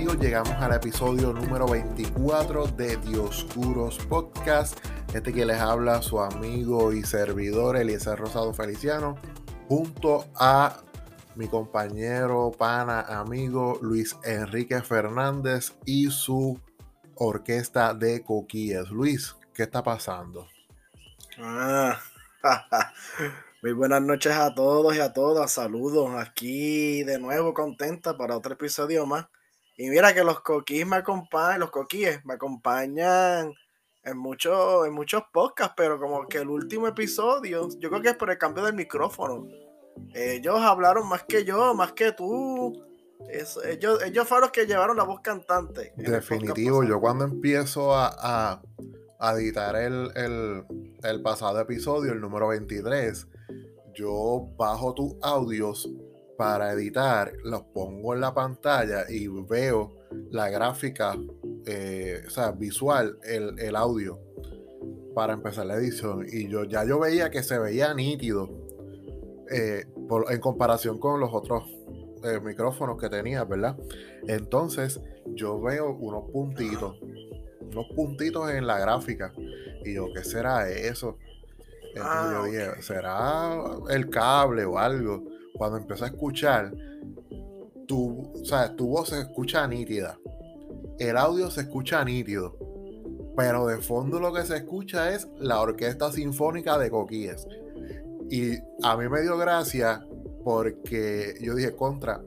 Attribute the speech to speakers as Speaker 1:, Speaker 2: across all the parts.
Speaker 1: Llegamos al episodio número 24 de Dioscuros Podcast. Este que les habla su amigo y servidor Eliezer Rosado Feliciano, junto a mi compañero, pana, amigo Luis Enrique Fernández y su orquesta de coquillas. Luis, ¿qué está pasando?
Speaker 2: Ah, muy buenas noches a todos y a todas. Saludos aquí de nuevo contenta para otro episodio más. Y mira que los coquíes me acompañan, los coquíes me acompañan en, muchos en muchos podcasts, pero como que el último episodio, yo creo que es por el cambio del micrófono. Ellos hablaron más que yo, más que tú. ellos, ellos fueron los que llevaron la voz cantante.
Speaker 1: Definitivo, yo cuando empiezo a, a, editar el, el, pasado episodio, el número 23, yo bajo tus audios para editar, los pongo en la pantalla y veo la gráfica, eh, o sea, visual, el, el, audio para empezar la edición. Y yo ya yo veía que se veía nítido eh, en comparación con los otros eh, micrófonos que tenía, ¿verdad? Entonces yo veo unos puntitos, unos puntitos en la gráfica. Y yo, ¿qué será eso? Entonces yo ah, ¿será el cable o algo? Cuando empecé a escuchar, tu, sea, tu voz se escucha nítida. El audio se escucha nítido. Pero de fondo lo que se escucha es la orquesta sinfónica de Coquíes. Y a mí me dio gracia porque yo dije, contra,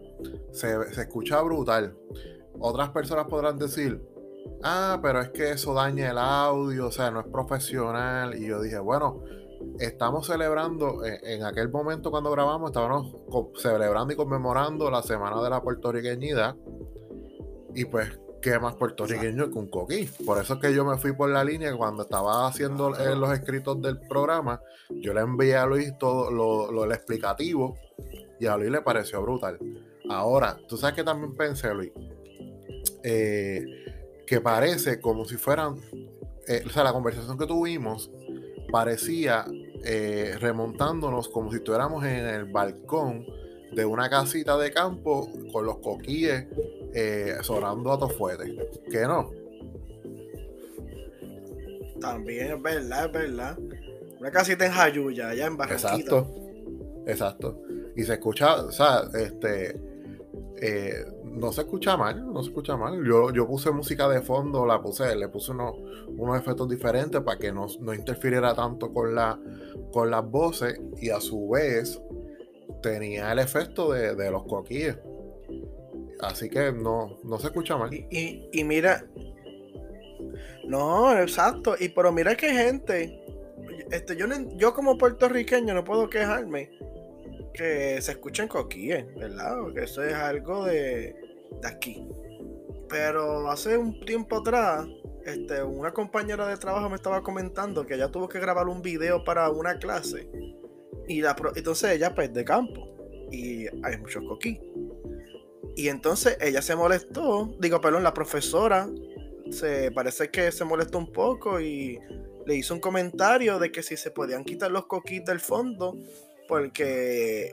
Speaker 1: se, se escucha brutal. Otras personas podrán decir, ah, pero es que eso daña el audio, o sea, no es profesional. Y yo dije, bueno, estamos celebrando, eh, en aquel momento cuando grabamos, estábamos celebrando y conmemorando la Semana de la Puertorriqueñidad. Y pues, ¿qué más puertorriqueño que un coquí? Por eso es que yo me fui por la línea cuando estaba haciendo eh, los escritos del programa, yo le envié a Luis todo lo, explicativo y a Luis le pareció brutal. Ahora, tú sabes que también pensé, Luis, eh, que parece como si fueran, o sea, la conversación que tuvimos parecía eh, remontándonos como si estuviéramos en el balcón de una casita de campo con los coquíes eh, sonando a tofuete. ¿Que no?
Speaker 2: También es verdad, es verdad. Una casita en Jayuya, allá en Barranquita.
Speaker 1: Exacto, exacto. Y se escucha, o sea, este, eh, no se escucha mal, no se escucha mal. Yo, yo puse música de fondo, la puse, le puse unos, unos efectos diferentes para que no, no interfiriera tanto con, la, con las voces y a su vez tenía el efecto de, los coquilles. Así que no, no se escucha mal.
Speaker 2: Y, y, mira, no, exacto. Y pero mira que gente, este, yo, yo como puertorriqueño no puedo quejarme que se escuchen coquilles, ¿verdad? Porque eso es algo de, de aquí. Pero hace un tiempo atrás, este, una compañera de trabajo me estaba comentando que ella tuvo que grabar un video para una clase. Y entonces ella pues de campo. Y hay muchos coquí. Y entonces ella se molestó. Digo, perdón, la profesora se parece que se molestó un poco y le hizo un comentario de que si se podían quitar los coquís del fondo porque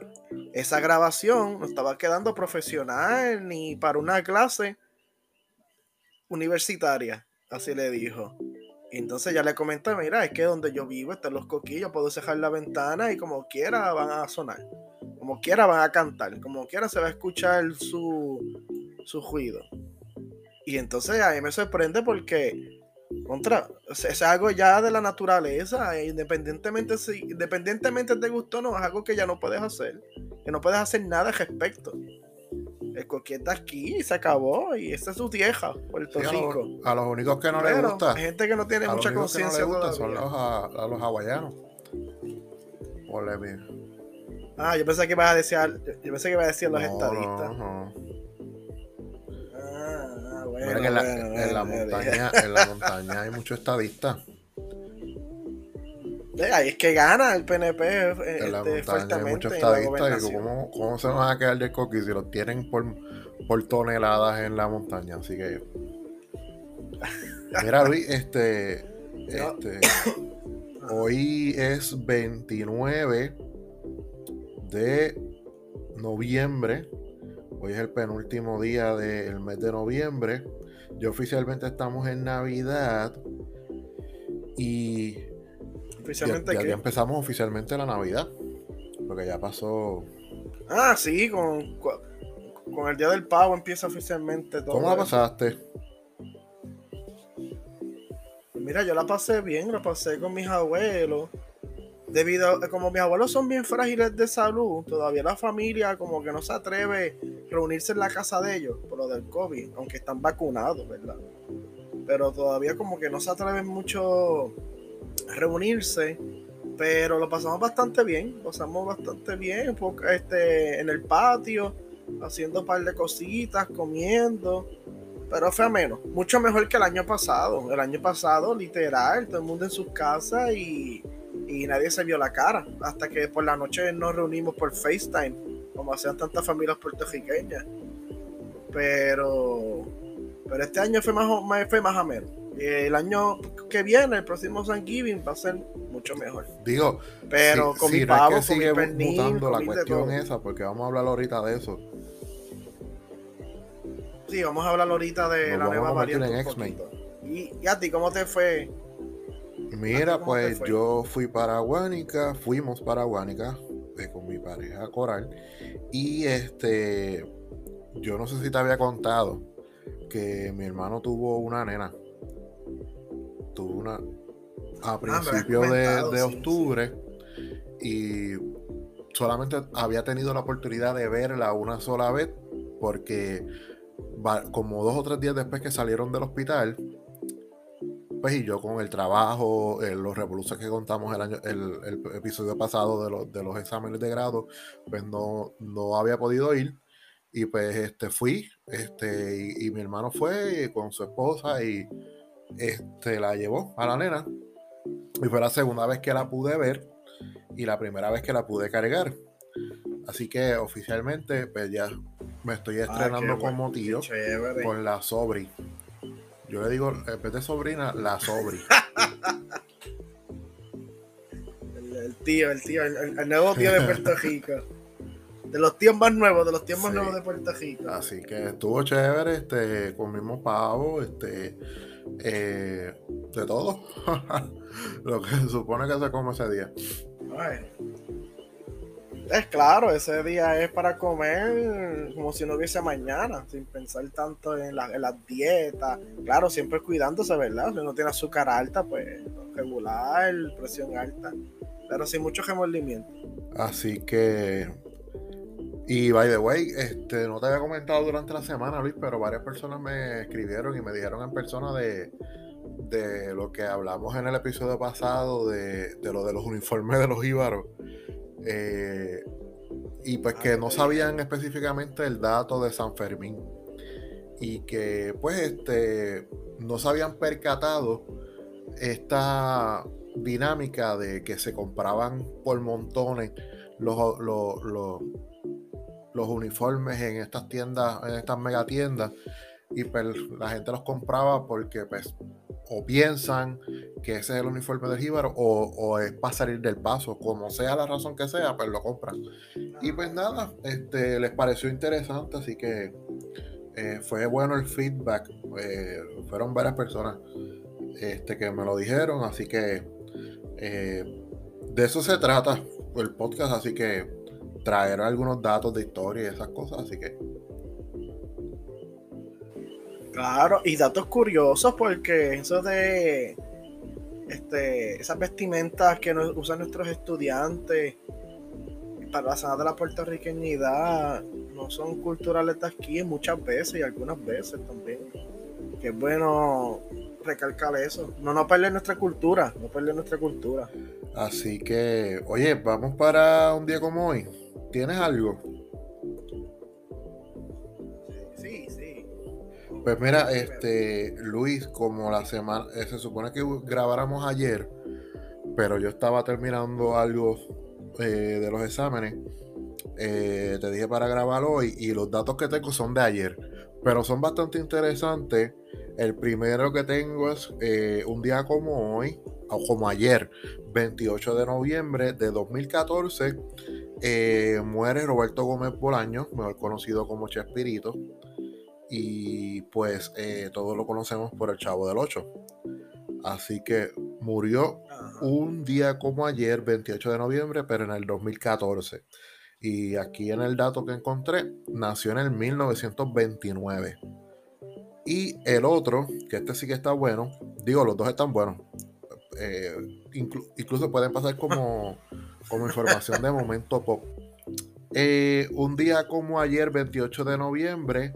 Speaker 2: esa grabación no estaba quedando profesional ni para una clase universitaria, así le dijo. Y entonces ya le comenté, mira, es que donde yo vivo están los coquillos, puedo cerrar la ventana y como quiera van a sonar, como quiera van a cantar, como quiera se va a escuchar su, su ruido. Y entonces a mí me sorprende porque contra, es algo ya de la naturaleza, e independientemente si, independientemente te gustó o no, es algo que ya no puedes hacer, que no puedes hacer nada al respecto. El coquete aquí y se acabó, y esta es su vieja, Puerto Rico.
Speaker 1: A, los únicos que no les gusta.
Speaker 2: Hay gente que no tiene mucha conciencia.
Speaker 1: No son los, a, los hawaianos.
Speaker 2: Ah, yo pensé que ibas a decir, yo pensé que ibas a decir los estadistas.
Speaker 1: En, la, montaña, en la montaña hay muchos estadistas.
Speaker 2: Ahí es que gana el PNP.
Speaker 1: en la este, montaña hay muchos estadistas. ¿cómo, ¿Cómo se van a quedar de coquis si los tienen por, por toneladas en la montaña? Así que. Mira, Luis, este. este hoy es 29 de noviembre Hoy es el penúltimo día del mes de noviembre. Ya oficialmente estamos en Navidad. Y
Speaker 2: ¿Oficialmente
Speaker 1: ya,
Speaker 2: qué?
Speaker 1: ya empezamos oficialmente la Navidad. Porque ya pasó.
Speaker 2: Ah, sí, con, con el día del pavo empieza oficialmente todo.
Speaker 1: ¿Cómo la pasaste?
Speaker 2: Mira, yo la pasé bien, la pasé con mis abuelos. Debido a como mis abuelos son bien frágiles de salud, todavía la familia como que no se atreve a reunirse en la casa de ellos por lo del COVID, aunque están vacunados, ¿verdad? Pero todavía como que no se atreven mucho a reunirse, pero lo pasamos bastante bien, pasamos bastante bien, este, en el patio, haciendo un par de cositas, comiendo. Pero fue menos, mucho mejor que el año pasado. El año pasado, literal, todo el mundo en sus casas y, y nadie se vio la cara. Hasta que por la noche nos reunimos por FaceTime, como hacían tantas familias puertorriqueñas. Pero, pero este año fue más, o- más- fue más ameno. Y El año que viene, el próximo Thanksgiving, va a ser mucho mejor.
Speaker 1: Digo,
Speaker 2: Pero
Speaker 1: si,
Speaker 2: con
Speaker 1: si
Speaker 2: mi
Speaker 1: es
Speaker 2: pavo,
Speaker 1: que
Speaker 2: con
Speaker 1: sigue
Speaker 2: mi pernil,
Speaker 1: la cuestión esa, porque vamos a hablar ahorita de eso.
Speaker 2: Sí, vamos a hablar ahorita de
Speaker 1: Nos
Speaker 2: la nueva variante.
Speaker 1: en.
Speaker 2: Y, y a ti, ¿cómo te fue?
Speaker 1: Mira,
Speaker 2: ¿Cómo te
Speaker 1: pues yo fui para Guánica, fuimos para Guánica eh, con mi pareja Coral y este, yo no sé si te había contado que mi hermano tuvo una nena, tuvo una a
Speaker 2: Ah,
Speaker 1: principios de, de
Speaker 2: sí,
Speaker 1: octubre y solamente había tenido la oportunidad de verla una sola vez porque como dos o tres días después que salieron del hospital pues y yo con el trabajo, eh, los revoluciones que contamos el año, el, el episodio pasado de, los de los exámenes de grado, pues no, no había podido ir. Y pues este fui, este, y, y mi hermano fue con su esposa y este la llevó a la nena. Y fue la segunda vez que la pude ver y la primera vez que la pude cargar. Así que oficialmente, pues ya me estoy estrenando
Speaker 2: Ah,
Speaker 1: como tío con la sobri. Yo le digo, en vez de sobrina, la sobri.
Speaker 2: El, el tío, el tío, el, nuevo tío de Puerto Rico. De los tíos más nuevos, de los tíos más
Speaker 1: Sí.
Speaker 2: nuevos de Puerto Rico.
Speaker 1: Así que estuvo chévere, este, comimos pavo, este, eh, de todo. Lo que se supone que se come ese día.
Speaker 2: Ay. Es claro, ese día es para comer como si no hubiese mañana, sin pensar tanto en, la- las dietas. Claro, siempre cuidándose, ¿verdad? Si uno tiene azúcar alta, pues regular, presión alta, pero sin mucho remordimiento.
Speaker 1: Así que, y by the way, este, no te había comentado durante la semana, Luis, pero varias personas me escribieron y me dijeron en persona de, de lo que hablamos en el episodio pasado de, de lo de los uniformes de los íbaros. Eh, y pues que no sabían específicamente el dato de San Fermín. Y que pues este no se habían percatado esta dinámica de que se compraban por montones los, los, los, los uniformes en estas tiendas, en estas megatiendas. Y pues la gente los compraba porque pues o piensan que ese es el uniforme del jíbaro o, es para salir del paso, como sea la razón que sea, pues lo compran. Y pues nada, este, les pareció interesante, así que eh, fue bueno el feedback. eh, fueron varias personas este, que me lo dijeron, así que eh, de eso se trata el podcast, así que traer algunos datos de historia y esas cosas, así que
Speaker 2: Claro, y datos curiosos porque eso de este, esas vestimentas que nos usan nuestros estudiantes para la Semana de la puertorriqueñidad no son culturales de aquí muchas veces y algunas veces también. Que es bueno recalcar eso. No no perder nuestra cultura, no perder nuestra cultura.
Speaker 1: Así que, oye, vamos para un día como hoy. ¿Tienes algo? Pues mira, este, Luis, como la semana, eh, se supone que grabáramos ayer, pero yo estaba terminando algo eh, de los exámenes. eh, te dije para grabar hoy y los datos que tengo son de ayer, pero son bastante interesantes. El primero que tengo es un día como hoy, o como ayer, 28 de noviembre de 2014. eh, muere Roberto Gómez Bolaño, mejor conocido como Chespirito, y pues eh, todos lo conocemos por el Chavo del 8. Así que murió un día como ayer, 28 de noviembre, pero en el 2014. Y aquí en el dato que encontré, nació en el 1929. Y el otro, que este sí que está bueno, digo, los dos están buenos. Eh, incluso pueden pasar como, como información de momento pop. Eh, un día como ayer, 28 de noviembre,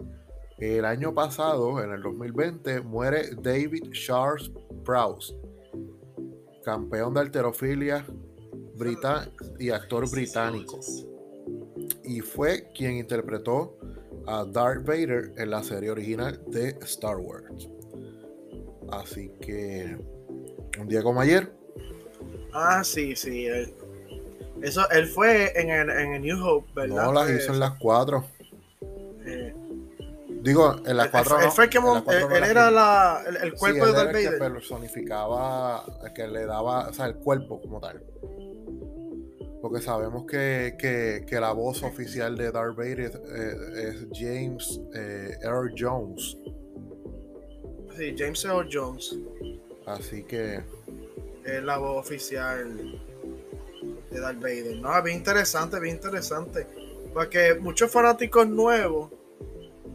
Speaker 1: el año pasado, en el 2020, muere David Charles Prowse, campeón de alterofilia y actor británico. Y fue quien interpretó a Darth Vader en la serie original de Star Wars. Así que un día como ayer.
Speaker 2: Ah, sí, sí. eso, él fue en el, New Hope, ¿verdad?
Speaker 1: No, las hizo en las cuatro. Digo, en las cuatro.
Speaker 2: Él, fue que él, era la, el, cuerpo de Darth Vader.
Speaker 1: que personificaba, que le daba, o sea, el cuerpo como tal. Porque sabemos que, que, que la voz oficial de Darth Vader es, eh, James eh, Earl Jones.
Speaker 2: Sí, James Earl Jones.
Speaker 1: Así que.
Speaker 2: Es la voz oficial de Darth Vader. No, bien interesante, bien interesante. Porque muchos fanáticos nuevos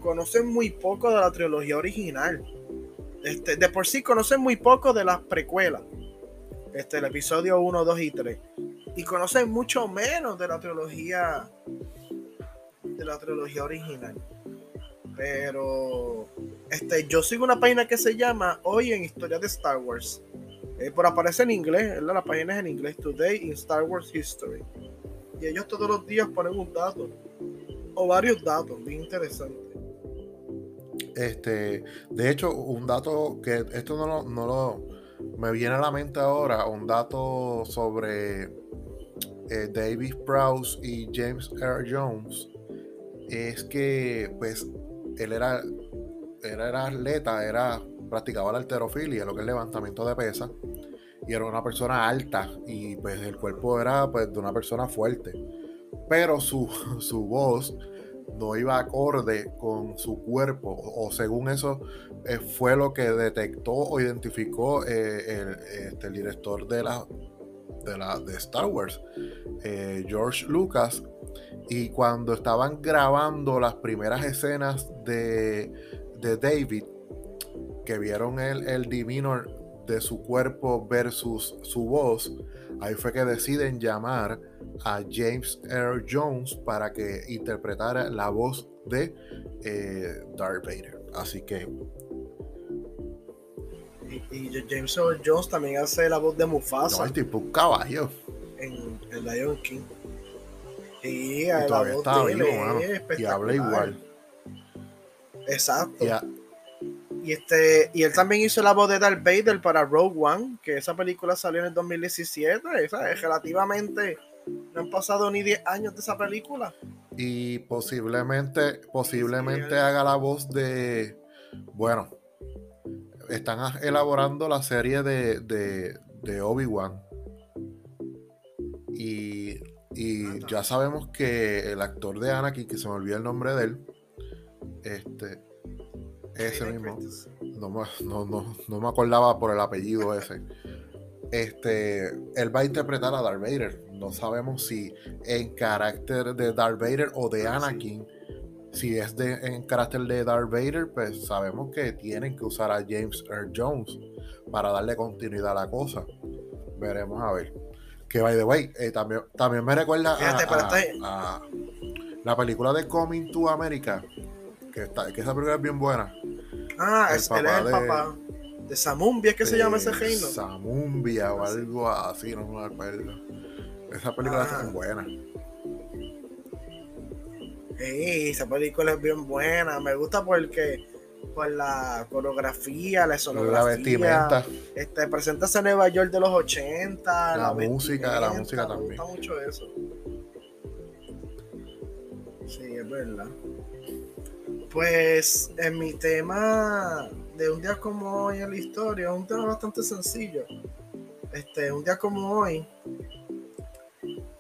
Speaker 2: conocen muy poco de la trilogía original. Este, de por sí conocen muy poco de las precuelas. Este, el episodio 1, 2 y 3. Y conocen mucho menos de la trilogía. De la trilogía original. Pero este, yo sigo una página que se llama Hoy en Historia de Star Wars. Eh, por aparece en inglés, la página es en inglés, Today in Star Wars History. Y ellos todos los días ponen un dato, o varios datos, bien interesantes.
Speaker 1: Este, de hecho, un dato que esto no lo, no lo me viene a la mente ahora, un dato sobre eh, David Prowse y James Earl Jones, es que pues él era, era atleta, era, practicaba la alterofilia, lo que es levantamiento de pesas, y era una persona alta, y pues el cuerpo era pues de una persona fuerte. Pero su, su voz no iba acorde con su cuerpo, o según eso eh, fue lo que detectó o identificó eh, el, este, el, director de la, de la de Star Wars, eh, George Lucas, y cuando estaban grabando las primeras escenas de, de David, que vieron el, el divinor de su cuerpo versus su voz, ahí fue que deciden llamar a James Earl Jones para que interpretara la voz de eh, Darth Vader. Así que.
Speaker 2: Y, James Earl Jones también hace la voz de Mufasa.
Speaker 1: No, tipo un caballo.
Speaker 2: En el Lion King. y
Speaker 1: todavía está vivo, Y habla igual.
Speaker 2: Exacto. Y, este, y él también hizo la voz de Darth Vader para Rogue One, que esa película salió en el 2017. Esa es relativamente no han pasado ni 10 años de esa película.
Speaker 1: Y posiblemente, posiblemente haga la voz de. Bueno, están elaborando la serie de, de, Obi-Wan. Y, y ya sabemos que el actor de Anakin, que se me olvidó el nombre de él, este, ese mismo, no me, no, no me acordaba por el apellido ese este, él va a interpretar a Darth Vader. No sabemos si en carácter de Darth Vader o de Anakin. Si es de, en carácter de Darth Vader, pues sabemos que tienen que usar a James Earl Jones para darle continuidad a la cosa. Veremos a ver. Que by the way, eh, también, también me recuerda a, la película de Coming to America. Que, está, que esa película es bien buena.
Speaker 2: Ah, es, el papá de Samumbia, ¿qué se llama ese reino?
Speaker 1: Samumbia o algo así, no me acuerdo. Esa película es muy buena.
Speaker 2: Sí, esa película es bien buena. Me gusta porque por la coreografía, la escenografía, la vestimenta. Este, presentas a Nueva York de los 80.
Speaker 1: La, música, la música también.
Speaker 2: Me gusta mucho eso. Sí, es verdad. Pues en mi tema de un día como hoy en la historia, un tema bastante sencillo. Este, un día como hoy,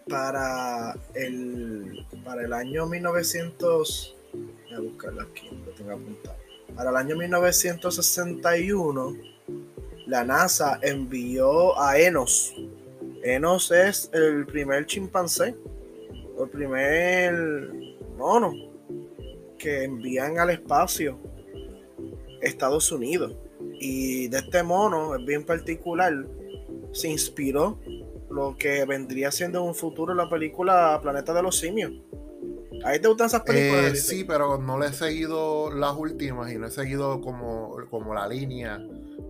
Speaker 2: para el, para el año 1900, voy a buscarlo aquí, lo tengo apuntado. Para el año 1961, la NASA envió a Enos. Enos es el primer chimpancé, el primer mono que envían al espacio Estados Unidos. Y de este mono, es bien particular, se inspiró lo que vendría siendo en un futuro la película Planeta de los Simios. ¿Ahí te gustan esas películas?
Speaker 1: Eh, sí, pero no le he seguido las últimas y no he seguido como, como la línea,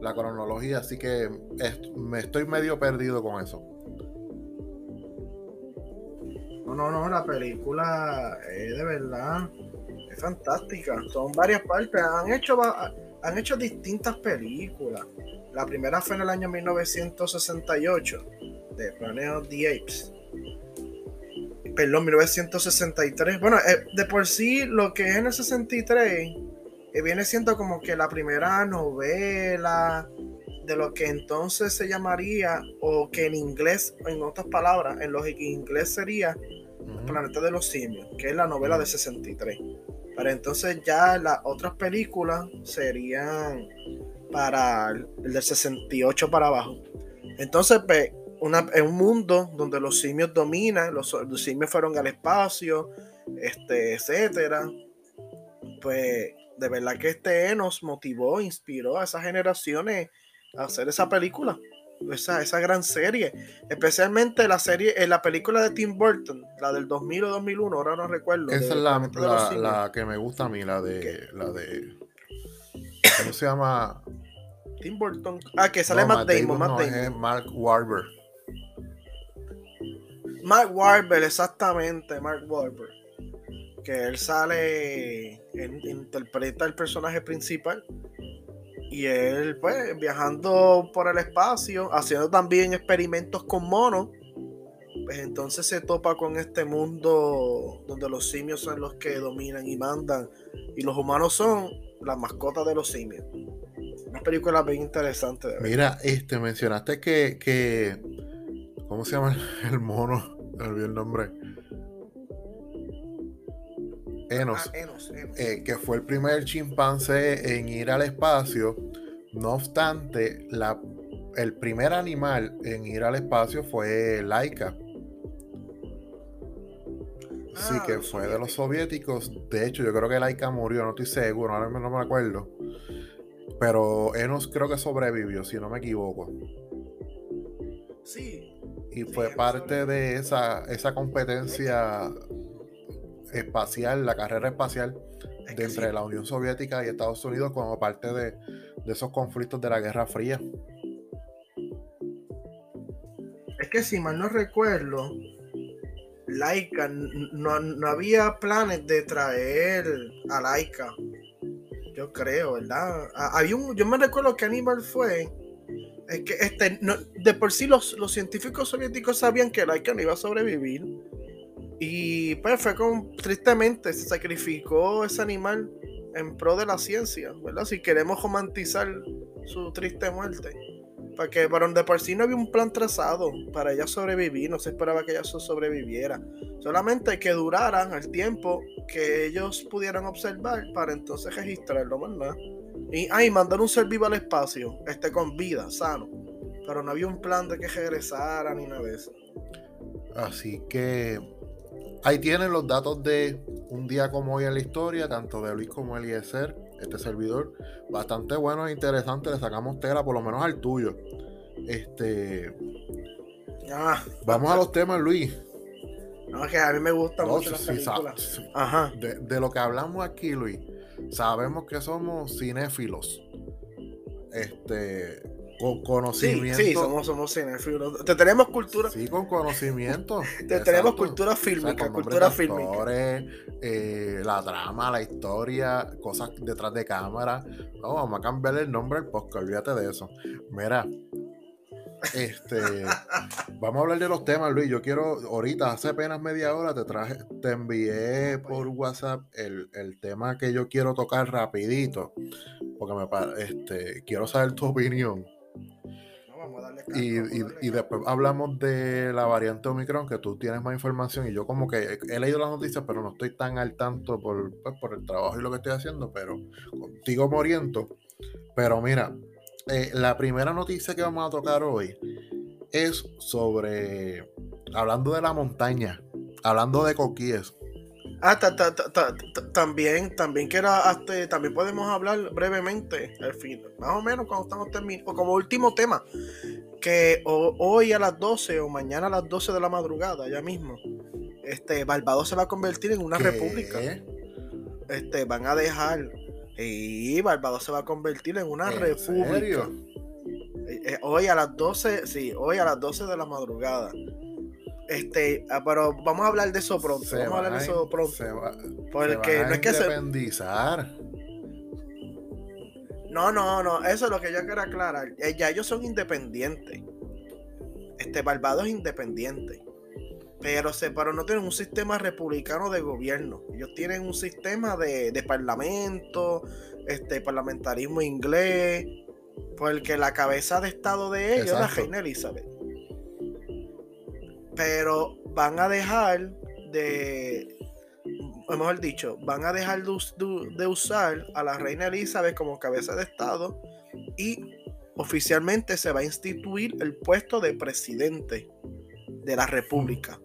Speaker 1: la cronología, así que me estoy medio perdido con eso.
Speaker 2: No, no, no, la película es de verdad, es fantástica. Son varias partes. Han hecho, han hecho distintas películas. La primera fue en el año 1968, de Planet of the Apes. Perdón, 1963. Bueno, eh, de por sí, lo que es en el 63 eh, viene siendo como que la primera novela de lo que entonces se llamaría, o que en inglés, en otras palabras, en en inglés sería Planeta de los Simios, que es la novela de 63. Pero entonces ya las otras películas serían para el del 68 para abajo. Entonces, pues, una, en un mundo donde los simios dominan, los, simios fueron al espacio, este, etcétera, pues de verdad que este nos motivó, inspiró a esas generaciones a hacer esa película, esa, esa gran serie, especialmente la serie, en la película de Tim Burton, la del 2000 o 2001, ahora no recuerdo.
Speaker 1: Esa es la, la, que me gusta a mí, la de, la de, ¿cómo se llama?
Speaker 2: Tim Burton. Ah, que sale Matt, Damon. Matt Damon.
Speaker 1: Es Mark Warburg.
Speaker 2: Mark Warburg, exactamente, Mark Warburg. Que él sale, interpreta el personaje principal. Y él, pues, viajando por el espacio, haciendo también experimentos con monos. Pues entonces se topa con este mundo donde los simios son los que dominan y mandan. Y los humanos son las mascotas de los simios. Una película bien interesante.
Speaker 1: Mira, este, mencionaste que, que. ¿Cómo se llama el mono? Me olvidé el nombre. Enos. Ah, Enos, eh, que fue el primer chimpancé en ir al espacio. No obstante, la, el primer animal en ir al espacio fue Laika. Sí, ah, que fue de los soviéticos. De hecho, yo creo que Laika murió, no estoy seguro, ahora no me acuerdo. Pero Enos creo que sobrevivió, si no me equivoco.
Speaker 2: Sí.
Speaker 1: Y fue parte de esa, esa competencia espacial, la carrera espacial de entre la Unión Soviética y Estados Unidos como parte de, esos conflictos de la Guerra Fría.
Speaker 2: Es que si mal no recuerdo, Laika, no, no había planes de traer a Laika yo creo, ¿verdad? Había un, yo me recuerdo que Aníbal fue. Es que este, de por sí los, los científicos soviéticos sabían que Laika no iba a sobrevivir. Y pues fue como, tristemente, se sacrificó ese animal en pro de la ciencia, ¿verdad? Si queremos romantizar su triste muerte. Porque para donde por sí no había un plan trazado para ella sobrevivir, no se esperaba que ella sobreviviera. Solamente que duraran el tiempo que ellos pudieran observar para entonces registrarlo, ¿verdad? Y ahí mandar un ser vivo al espacio, este con vida, sano. Pero no había un plan de que regresara ni nada de eso.
Speaker 1: Así que ahí tienen los datos de un día como hoy en la historia, tanto de Luis como Eliezer este servidor. Bastante bueno e interesante. Le sacamos tela, por lo menos al tuyo. Este. Ah, vamos a los temas, Luis.
Speaker 2: No, que a mí me gusta mucho
Speaker 1: Ajá. De, lo que hablamos aquí, Luis, sabemos que somos cinéfilos. Este, con conocimiento.
Speaker 2: Sí, somos, somos cinefilos. Te tenemos cultura.
Speaker 1: Sí, con conocimiento.
Speaker 2: Te tenemos cultura fílmica, cultura fílmica.
Speaker 1: Eh, la trama, la historia, cosas detrás de cámara. No, vamos a cambiarle el nombre al podcast, olvídate de eso. Mira, este, vamos a hablar de los temas, Luis. Yo quiero, ahorita, hace apenas media hora, te traje, te envié por WhatsApp el, el tema que yo quiero tocar rapidito, porque me este, quiero saber tu opinión y, después hablamos de la variante Omicron, que tú tienes más información. Y yo, como que he leído las noticias, pero no estoy tan al tanto por, pues, por el trabajo y lo que estoy haciendo. Pero contigo me oriento. Pero mira, eh, la primera noticia que vamos a tocar hoy es sobre. Hablando de la montaña, hablando de coquíes.
Speaker 2: Ah, también, también quiero, también podemos hablar brevemente, al fin, más o menos cuando estamos terminando, como último tema, que hoy a las 12 o mañana a las 12 de la madrugada, ya mismo, este, Barbados se va a convertir en una república. Este, van a dejar, y Barbados se va a convertir en una república. Eh, eh, hoy a las 12, sí, hoy a las 12 de la madrugada. Este, ah, pero vamos a hablar de eso pronto. vamos a hablar de eso pronto. porque no es que se. No, no, no. Eso es lo que yo quiero aclarar. Eh, ya ellos son independientes. Este Barbados es independiente. Pero, se, pero no tienen un sistema republicano de gobierno. Ellos tienen un sistema de, de parlamento, este parlamentarismo inglés. Porque la cabeza de estado de ellos es la reina Elizabeth pero van a dejar de, mejor dicho, van a dejar de, usar a la reina Elizabeth como cabeza de Estado y oficialmente se va a instituir el puesto de presidente de la República.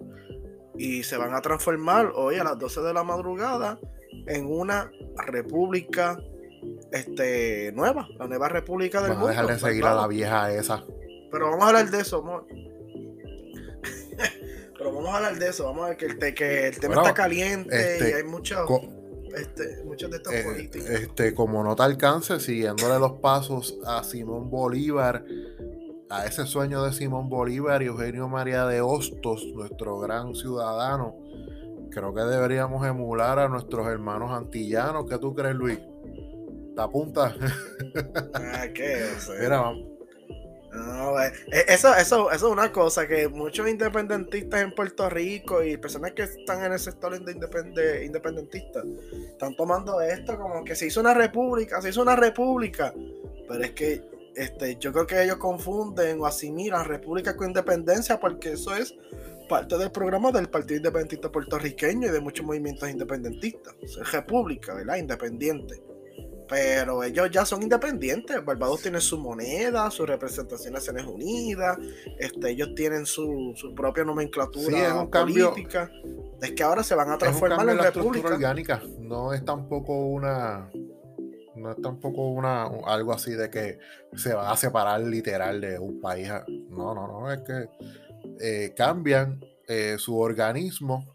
Speaker 2: Y se van a transformar hoy a las 12 de la madrugada en una república este, nueva, la nueva república del mundo.
Speaker 1: a dejar de seguir a la vieja esa.
Speaker 2: Pero vamos a hablar de eso, amor. Pero vamos a hablar de eso, vamos a ver que el, que el tema está caliente y este, hay muchos este, muchos de estos eh, políticos.
Speaker 1: Este, como no te alcance, siguiéndole los pasos a Simón Bolívar, a ese sueño de Simón Bolívar y Eugenio María de Hostos, nuestro gran ciudadano, creo que deberíamos emular a nuestros hermanos antillanos. ¿Qué tú crees, Luis? ¿Te apuntas?
Speaker 2: Ah, ¿qué? Mira, vamos no, eh, eh, eso, eso, eso es una cosa que muchos independentistas en Puerto Rico y personas que están en el sector de están tomando esto como que se hizo una república, se hizo una república. Pero es que este, yo creo que ellos confunden o asimilan república con independencia porque eso es parte del programa del Partido Independentista Puertorriqueño y de muchos movimientos independentistas. Es república, ¿verdad? Independiente. Pero ellos ya son independientes. Barbados tiene su moneda, su representación en Naciones Unidas. Este, ellos tienen su, propia nomenclatura política. es que ahora se van a transformar en, la república.
Speaker 1: orgánica. No es tampoco una. No es tampoco una algo así de que se va a separar literal de un país. No, no, no. Es que eh, cambian eh, su organismo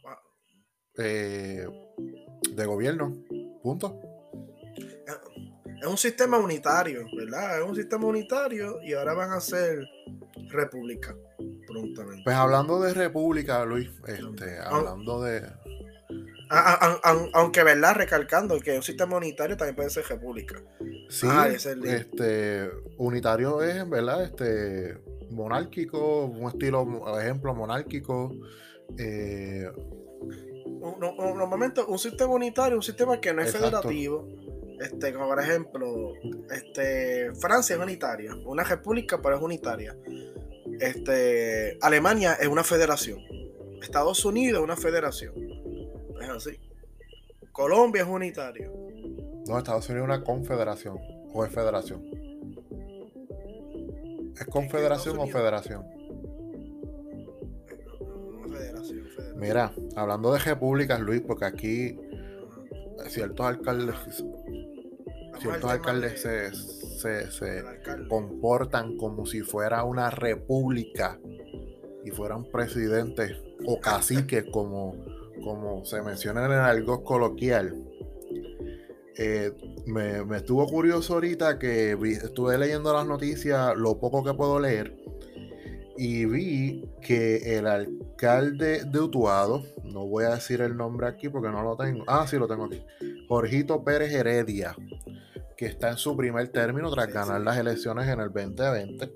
Speaker 1: eh, de gobierno. Punto
Speaker 2: es un sistema unitario, ¿verdad? Es un sistema unitario y ahora van a ser república prontamente.
Speaker 1: Pues hablando de república, Luis, este, hablando de...
Speaker 2: aunque, ¿verdad? Recalcando que un sistema unitario también puede ser república.
Speaker 1: Sí, ah, este, unitario es, ¿verdad? Este, monárquico, un estilo, por ejemplo, monárquico. Eh,
Speaker 2: normalmente un sistema unitario, un sistema que no es federativo este, como por ejemplo, este, Francia es unitaria, una república, pero es unitaria. Este, Alemania es una federación. Estados Unidos es una federación. Es así. Colombia es unitario.
Speaker 1: No, Estados Unidos es una confederación. O es federación. ¿Es confederación o federación?
Speaker 2: federación,
Speaker 1: Mira, hablando de repúblicas, Luis, porque aquí ciertos alcaldes ciertos alcaldes se, comportan como si fuera una república y fueran presidentes o caciques, como, como se menciona en el algo coloquial. Eh, me, estuvo curioso ahorita que estuve leyendo las noticias, lo poco que puedo leer, y vi que el alcalde de Utuado, no voy a decir el nombre aquí porque no lo tengo, ah, sí lo tengo aquí, Jorgito Pérez Heredia, que está en su primer término tras ganar las elecciones en el 2020.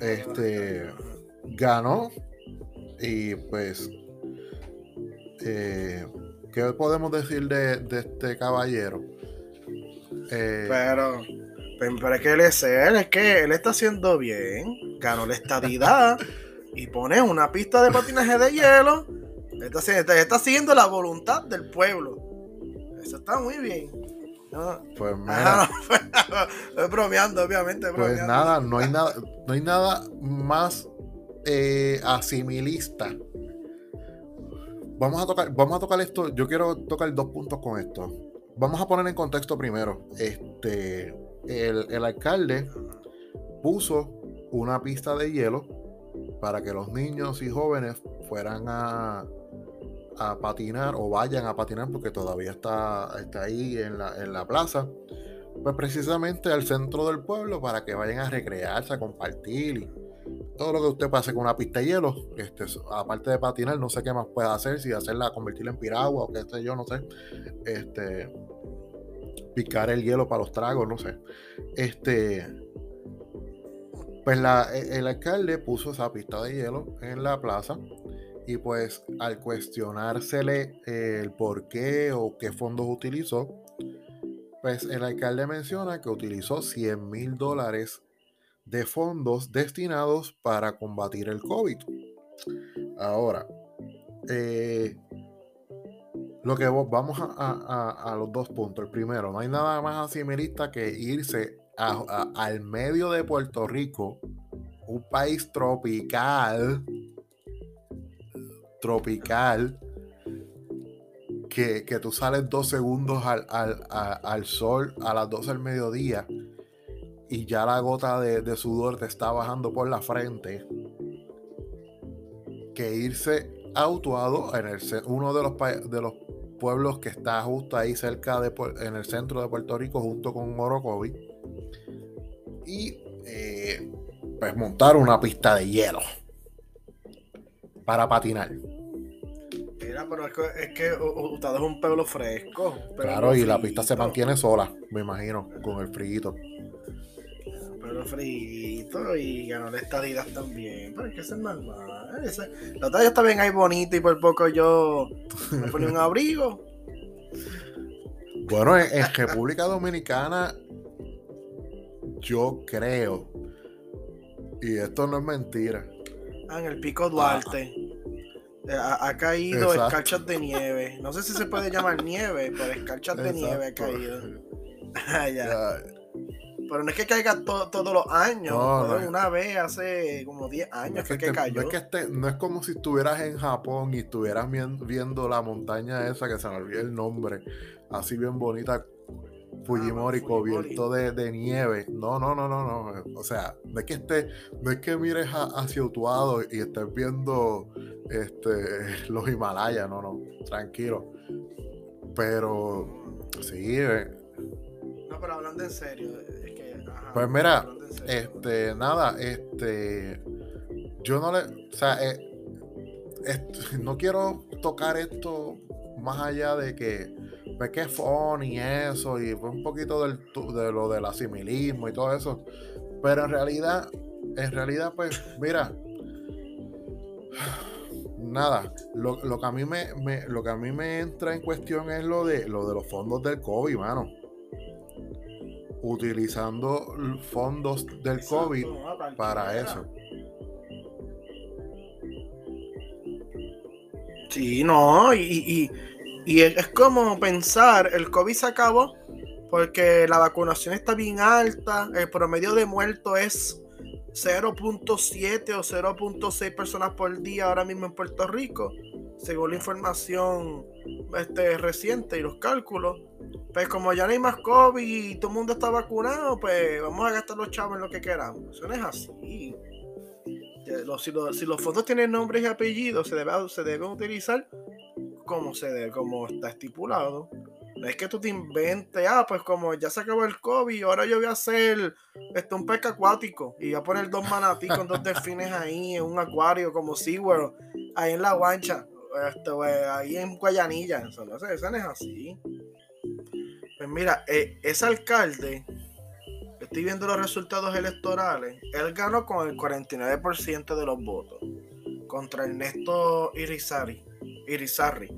Speaker 1: Este ganó y pues eh, ¿qué podemos decir de, este caballero?
Speaker 2: Eh, Pero Pero es que él es él, es que él está haciendo bien, ganó la estadidad y pone una pista de patinaje de hielo. Está, está, siguiendo la voluntad del pueblo. Eso está muy bien.
Speaker 1: Pues mira,
Speaker 2: estoy bromeando, obviamente.
Speaker 1: Pues nada, no hay nada, no hay nada más eh, asimilista. Vamos a tocar, vamos a tocar esto. Yo quiero tocar dos puntos con esto. Vamos a poner en contexto primero. Este, el, alcalde puso una pista de hielo para que los niños y jóvenes fueran a, a patinar o vayan a patinar porque todavía está, está ahí en la, en la plaza. Pues precisamente al centro del pueblo para que vayan a recrearse, a compartir y todo lo que usted pase con una pista de hielo, este, aparte de patinar, no sé qué más puede hacer, si hacerla, convertirla en piragua o qué sé yo, no sé. Este, picar el hielo para los tragos, no sé. Este, pues la, e, el alcalde puso esa pista de hielo en la plaza y pues al cuestionársele el por qué o qué fondos utilizó, pues el alcalde menciona que utilizó 100 mil dólares de fondos destinados para combatir el COVID. Ahora, eh, lo que vamos a, los dos puntos. El primero, no hay nada más asimilista que irse al medio de Puerto Rico, un país tropical, tropical, que, tú sales dos segundos al, al, sol a las 12 del mediodía y ya la gota de, sudor te está bajando por la frente, que irse autuado en el, uno de los, de los pueblos que está justo ahí cerca de en el centro de Puerto Rico junto con Morocovi y eh, pues montar una pista de hielo para patinar.
Speaker 2: Mira, pero es que, es que usted es un pueblo fresco.
Speaker 1: Claro, y la pista se mantiene sola, me imagino, con el frío
Speaker 2: pero frito y ganó la estadidad también. Pero es que eso es normal. Ese, la talla está bien ahí bonita y por poco yo me ponía un abrigo.
Speaker 1: Bueno, en, República Dominicana, yo creo, y esto no es mentira.
Speaker 2: Ah, en el Pico Duarte. Eh, ha, caído escarchas de nieve. No sé si se puede llamar nieve, pero escarchas de nieve ha caído. ah, ya. Pero no es que caiga todos los años. una vez hace como 10 años que, cayó.
Speaker 1: No es, que no es como si estuvieras en Japón y estuvieras viendo la montaña esa que se me olvidó el nombre. Así bien bonita. Fujimori, ah, cubierto de, nieve. No, no, no, no, no. O sea, no es que esté, no es que mires hacia Utuado y estés viendo este, los Himalayas, no, no, tranquilo. Pero sí, eh.
Speaker 2: no, pero hablando en serio,
Speaker 1: pues mira, este, nada, este, yo no le, o sea, eh, no quiero tocar esto más allá de que, pues que es y eso, y un poquito del, de lo del asimilismo y todo eso, pero en realidad, en realidad, pues, mira, nada, lo, que a mí me, me, lo que a mí me entra en cuestión es lo de, lo de los fondos del COVID, mano utilizando fondos del COVID para eso.
Speaker 2: Sí, no, y, es como pensar, el COVID se acabó porque la vacunación está bien alta, el promedio de muertos es 0.7 o 0.6 personas por día ahora mismo en Puerto Rico, según la información este, reciente y los cálculos. Pues como ya no hay más COVID y todo el mundo está vacunado, pues vamos a gastar los chavos en lo que queramos. Eso no es así. si, los, fondos tienen nombres y apellidos, se, debe, se deben utilizar como, se como está estipulado. No es que tú te inventes, ah, pues como ya se acabó el COVID, ahora yo voy a hacer este, un pesca acuático y voy a poner dos manatí con dos delfines ahí en un acuario como SeaWorld, ahí en la guancha, este, ahí en Guayanilla. Eso no, eso no es así. Pues mira, eh, ese alcalde, estoy viendo los resultados electorales, él ganó con el 49% de los votos contra Ernesto Irizarry. Irizarry.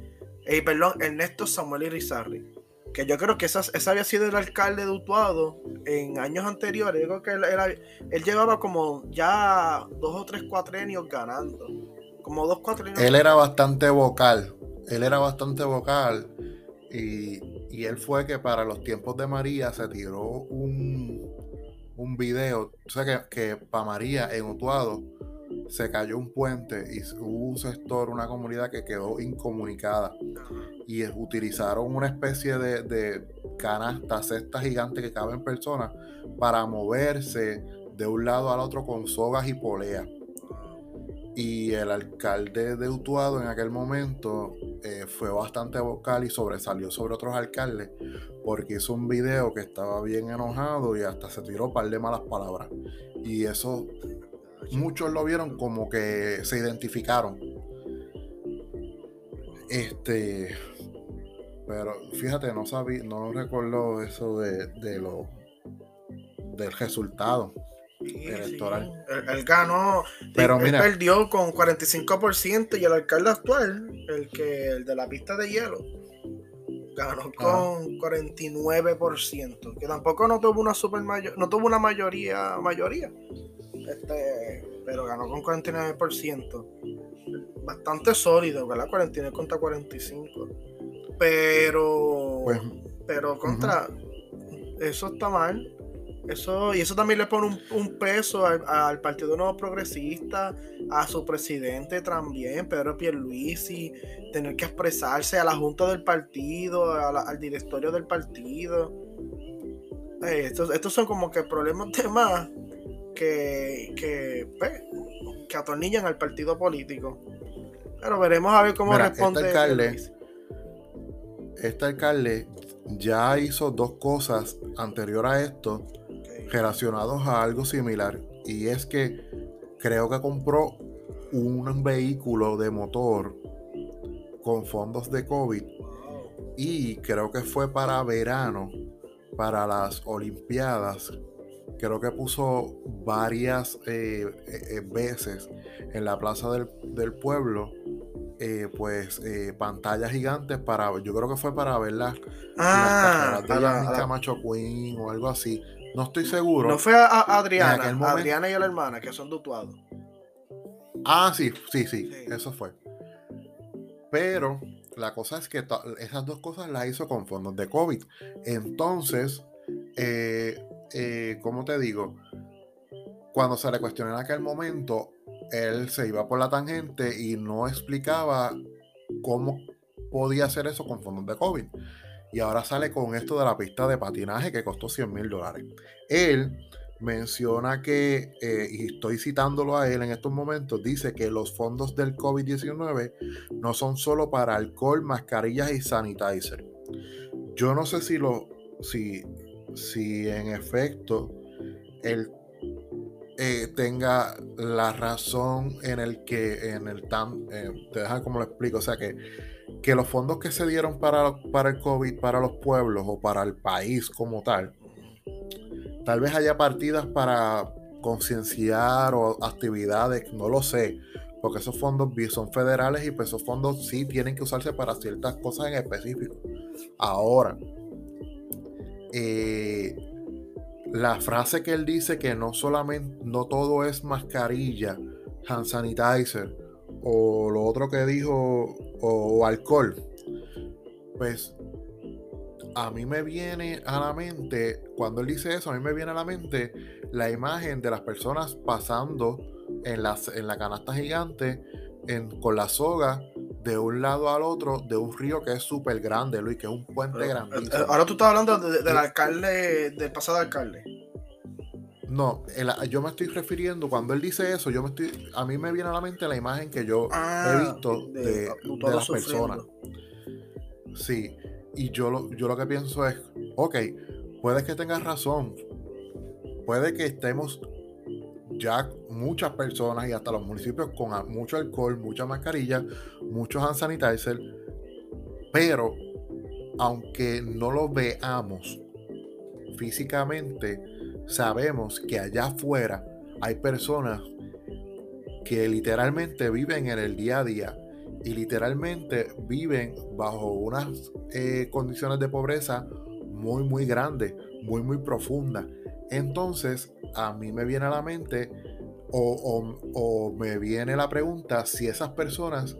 Speaker 2: Eh, perdón, Ernesto Samuel Irizarry. que yo creo que esa, esa había sido el alcalde de Utuado en años anteriores. Yo creo que él, él, llevaba como ya dos o tres cuatrenios ganando. Como dos cuatrenios.
Speaker 1: Él era bastante vocal. Él era bastante vocal. Y, y él fue que para los tiempos de María se tiró un, un video. O sea que, que para María en Utuado se cayó un puente y hubo un sector, una comunidad que quedó incomunicada y utilizaron una especie de, de canasta, cesta gigante que cabe en personas para moverse de un lado al otro con sogas y poleas. Y el alcalde de Utuado en aquel momento eh, fue bastante vocal y sobresalió sobre otros alcaldes porque hizo un video que estaba bien enojado y hasta se tiró un par de malas palabras. Y eso muchos lo vieron como que se identificaron. Este, pero fíjate, no sabía, no recuerdo eso de, de lo del resultado electoral.
Speaker 2: Él, ganó, pero él, perdió con 45% y el alcalde actual, el que el de la pista de hielo, ganó con 49%, que tampoco no tuvo una super mayor, no tuvo una mayoría mayoría. Este, pero ganó con 49%. Bastante sólido, ¿verdad? 49 contra 45. Pero. Pues, pero contra. Eso está mal. Eso, y eso también le pone un, peso al, Partido Nuevo Progresista, a su presidente también, Pedro Pierluisi, tener que expresarse a la junta del partido, al directorio del partido. Eh, estos, estos son como que problemas de más que, que, pues, que atornillan al partido político. Pero veremos a ver cómo este responde.
Speaker 1: Este alcalde, este alcalde ya hizo dos cosas anterior a esto relacionados a algo similar. Y es que creo que compró un vehículo de motor con fondos de COVID. Y creo que fue para verano, para las Olimpiadas creo que puso varias eh, eh, eh, veces en la plaza del, pueblo, pues pantallas gigantes para, yo creo que fue para ver las,
Speaker 2: ah,
Speaker 1: de la, Camacho Queen o algo así. No estoy seguro.
Speaker 2: No fue a, Adriana, Adriana y a la hermana, que son dutuados.
Speaker 1: Ah, sí, sí, sí, eso fue. Pero la cosa es que esas dos cosas las hizo con fondos de COVID. Entonces, eh, eh, ¿cómo te digo? Cuando se le cuestionó en aquel momento, él se iba por la tangente y no explicaba cómo podía hacer eso con fondos de COVID. Y ahora sale con esto de la pista de patinaje que costó 100 mil dólares. Él menciona que, eh, y estoy citándolo a él en estos momentos, dice que los fondos del COVID-19 no son solo para alcohol, mascarillas y sanitizer. Yo no sé si lo, si si en efecto él eh, tenga la razón en el que, en el tan, eh, te dejan como lo explico, o sea que, que los fondos que se dieron para, para el COVID, para los pueblos o para el país como tal, tal vez haya partidas para concienciar o actividades, no lo sé, porque esos fondos son federales y pues esos fondos sí tienen que usarse para ciertas cosas en específico. Ahora, eh, la frase que él dice que no solamente, no todo es mascarilla, hand sanitizer, o lo otro que dijo, o, alcohol, pues a mí me viene a la mente, cuando él dice eso, a mí me viene a la mente la imagen de las personas pasando en, las, en la canasta gigante con la soga de un lado al otro de un río que es súper grande, Luis, que es un puente.
Speaker 2: Eh, ahora tú estás hablando del alcalde, del pasado alcalde.
Speaker 1: No, yo me estoy refiriendo, cuando él dice eso, yo me estoy, a mí me viene a la mente la imagen que yo he ah, visto de, las personas. Sí, y yo lo, yo lo que pienso es, ok, puede que tengas razón, puede que estemos ya muchas personas y hasta los municipios con mucho alcohol, mucha mascarilla, muchos hand sanitizer, pero aunque no lo veamos físicamente, sabemos que allá afuera hay personas que literalmente viven en el día a día y literalmente viven bajo unas eh, condiciones de pobreza muy, muy grandes, muy, muy profundas. Entonces, a mí me viene a la mente o, o, me viene la pregunta si esas personas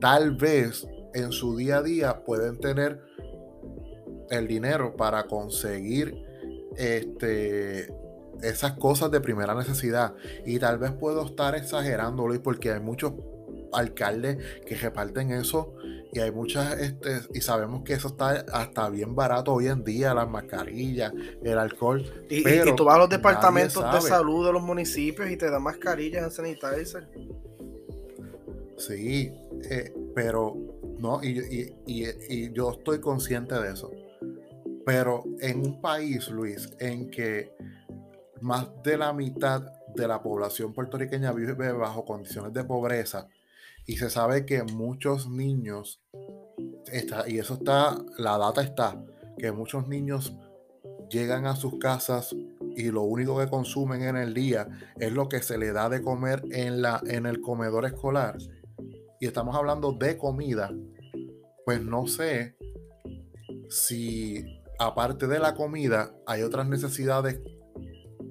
Speaker 1: tal vez en su día a día pueden tener el dinero para conseguir este, esas cosas de primera necesidad. Y tal vez puedo estar exagerando, Luis, porque hay muchos alcaldes que reparten eso y hay muchas, este, y sabemos que eso está hasta bien barato hoy en día, las mascarillas, el alcohol.
Speaker 2: Y, pero tú vas a los departamentos de salud de los municipios y te dan mascarillas sanitizer.
Speaker 1: Sí, eh, pero no, y, y yo estoy consciente de eso. Pero en un país, Luis, en que más de la mitad de la población puertorriqueña vive bajo condiciones de pobreza y se sabe que muchos niños, está, y eso está, la data está, que muchos niños llegan a sus casas y lo único que consumen en el día es lo que se le da de comer en, la, en el comedor escolar. Y estamos hablando de comida. Pues no sé si aparte de la comida hay otras necesidades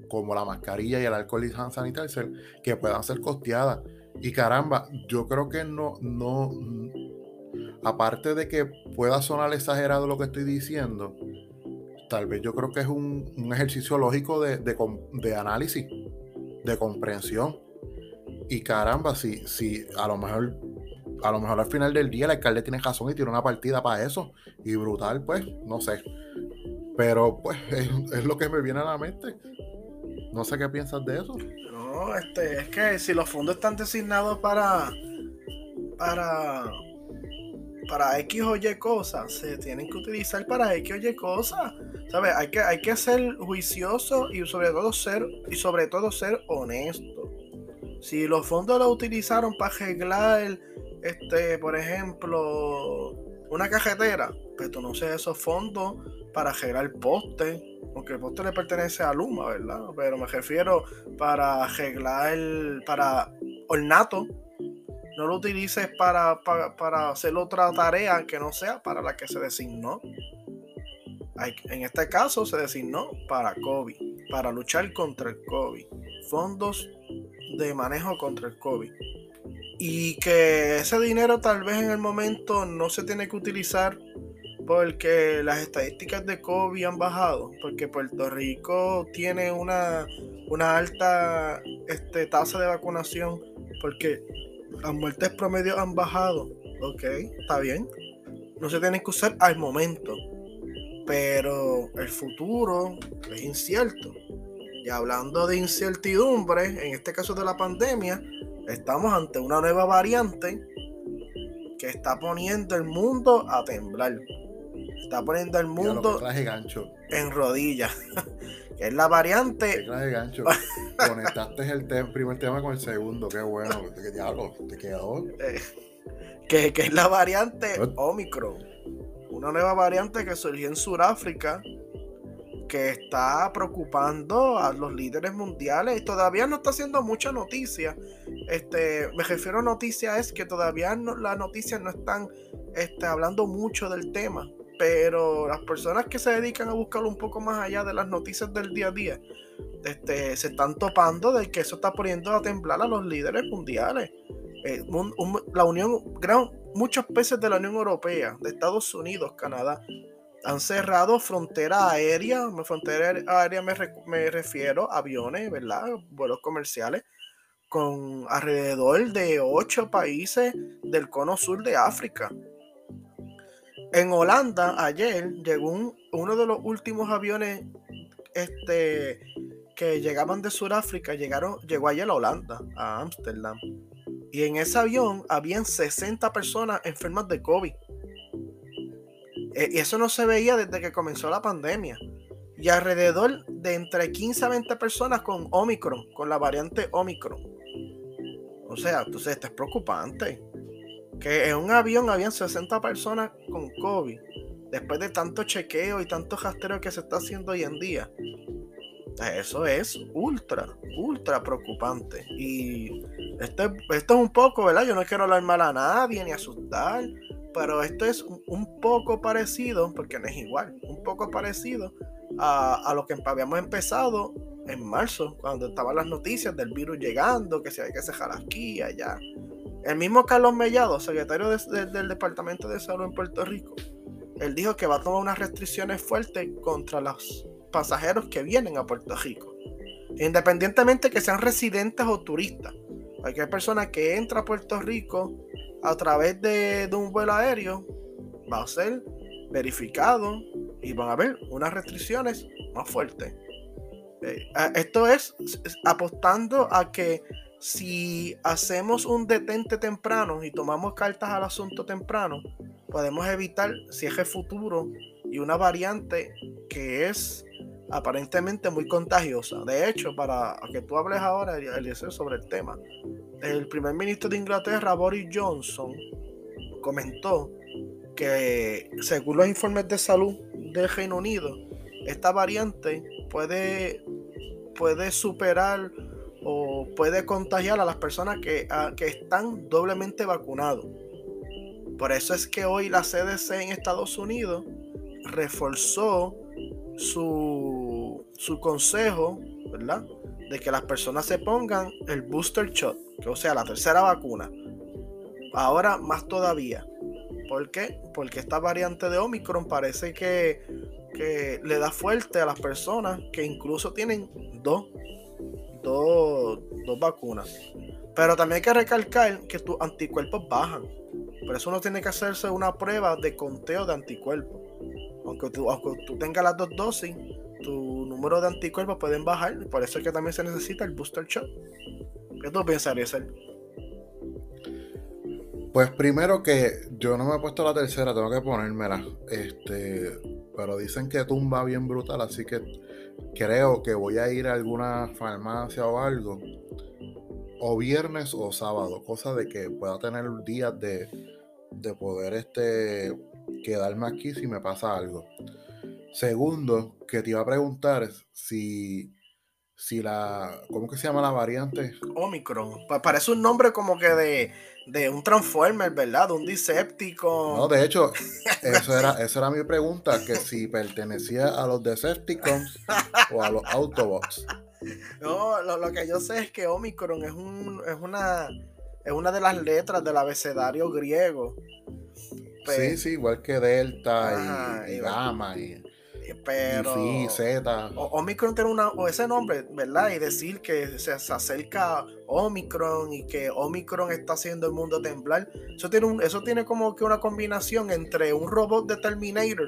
Speaker 1: como la mascarilla y el alcohol y hand sanitizer que puedan ser costeadas. Y caramba, yo creo que no, no, aparte de que pueda sonar exagerado lo que estoy diciendo, tal vez yo creo que es un, ejercicio lógico de, de, análisis, de comprensión. Y caramba, si, si a lo mejor a lo mejor al final del día el alcalde tiene razón y tiene una partida para eso. Y brutal, pues, no sé. Pero pues es, lo que me viene a la mente. No sé qué piensas de eso.
Speaker 2: No, este, es que si los fondos están designados para para para X o Y cosas, se tienen que utilizar para X o Y cosas. ¿Sabes? Hay que, hay que ser juicioso y sobre todo ser y sobre todo ser honesto. Si los fondos los utilizaron para arreglar este, por ejemplo, una cajetera, pues tú no uses esos fondos para arreglar poste porque el poste le pertenece a Luma, ¿verdad? Pero me refiero para arreglar para ornato, no lo utilices para, para, hacer otra tarea que no sea para la que se designó. En este caso se designó para COVID, para luchar contra el COVID. Fondos de manejo contra el COVID. Y que ese dinero tal vez en el momento no se tiene que utilizar porque las estadísticas de COVID han bajado, porque Puerto Rico tiene una, una alta este, tasa de vacunación, porque las muertes promedio han bajado. Ok, está bien. No se tienen que usar al momento, pero el futuro es incierto. Y hablando de incertidumbre, en este caso de la pandemia, estamos ante una nueva variante que está poniendo el mundo a temblar está poniendo el mundo en rodillas. que es la variante.
Speaker 1: gancho. Conectaste el primer tema con el segundo, qué bueno. ¿Qué diablo? ¿Te quedó?
Speaker 2: Eh, que, es la variante Omicron. Una nueva variante que surgió en Sudáfrica que está preocupando a los líderes mundiales y todavía no está haciendo mucha noticia. Este, me refiero a noticia es que todavía no, las noticias no están este, hablando mucho del tema pero las personas que se dedican a buscarlo un poco más allá de las noticias del día a día, este, se están topando de que eso está poniendo a temblar a los líderes mundiales. Eh, la Unión, muchos países de la Unión Europea, de Estados Unidos, Canadá, han cerrado frontera aérea. Frontera aérea me, me refiero a aviones, ¿verdad? Vuelos comerciales con alrededor de ocho países del cono sur de África. En Holanda, ayer, llegó uno de los últimos aviones este, que llegaban de Sudáfrica, llegaron, llegó ayer a Holanda, a Ámsterdam. Y en ese avión habían 60 personas enfermas de COVID. E, y eso no se veía desde que comenzó la pandemia. Y alrededor de entre 15 a 20 personas con Omicron, con la variante Omicron. O sea, entonces esto es preocupante que en un avión habían 60 personas con COVID, después de tanto chequeo y tanto rastreo que se está haciendo hoy en día. Eso es ultra, ultra preocupante. Y Esto, esto es un poco, ¿verdad? Yo no quiero hablar mal a nadie ni asustar, pero esto es un poco parecido, porque no es igual, un poco parecido a, lo que habíamos empezado en marzo, cuando estaban las noticias del virus llegando, que se hay que cejar aquí allá. El mismo Carlos Mellado, secretario del Departamento de Salud en Puerto Rico, él dijo que va a tomar unas restricciones fuertes contra los pasajeros que vienen a Puerto Rico, independientemente que sean residentes o turistas. Cualquier persona que entra a Puerto Rico a través de, un vuelo aéreo va a ser verificado y van a haber unas restricciones más fuertes. Eh, esto es apostando a que si hacemos un detente temprano y tomamos cartas al asunto temprano, podemos evitar el futuro y una variante que es aparentemente muy contagiosa. De hecho, para que tú hables ahora, Eliezer, sobre el tema, el primer ministro de Inglaterra, Boris Johnson, comentó que según los informes de salud del Reino Unido, esta variante puede, puede superar o puede contagiar a las personas que, que están doblemente vacunados. Por eso es que hoy la CDC en Estados Unidos reforzó su, su consejo, ¿verdad? De que las personas se pongan el booster shot, que o sea, la tercera vacuna. Ahora más todavía. ¿Por qué? Porque esta variante de Omicron parece que, que le da fuerte a las personas que incluso tienen dos, dos, dos vacunas. Pero también hay que recalcar que tus anticuerpos bajan. Por eso uno tiene que hacerse una prueba de conteo de anticuerpos. Aunque tú, aunque tú tengas las dos dosis, tu número de anticuerpos pueden bajar. Y por eso es que también se necesita el booster shot. ¿Qué tú pensarías, él?
Speaker 1: Pues primero que yo no me he puesto la tercera, tengo que ponérmela. Este, pero dicen que tumba bien brutal, así que creo que voy a ir a alguna farmacia o algo. O viernes o sábado, cosa de que pueda tener días de, de poder este, quedarme aquí si me pasa algo. Segundo, que te iba a preguntar si si la. ¿Cómo que se llama la variante?
Speaker 2: Omicron. parece un nombre como que de, de un Transformer, ¿verdad? De un Decepticon.
Speaker 1: No, de hecho, eso era, esa era mi pregunta: que si pertenecía a los Decepticons o a los Autobots.
Speaker 2: No, lo, que yo sé es que Omicron es, un, es, una, es una de las letras del abecedario griego.
Speaker 1: sí, sí, igual que Delta y, y Gamma. Y,
Speaker 2: pero. Sí, Z. Omicron tiene una, o ese nombre, ¿verdad? Y decir que se, acerca Omicron y que Omicron está haciendo el mundo temblar. Eso tiene, un, eso tiene como que una combinación entre un robot de Terminator,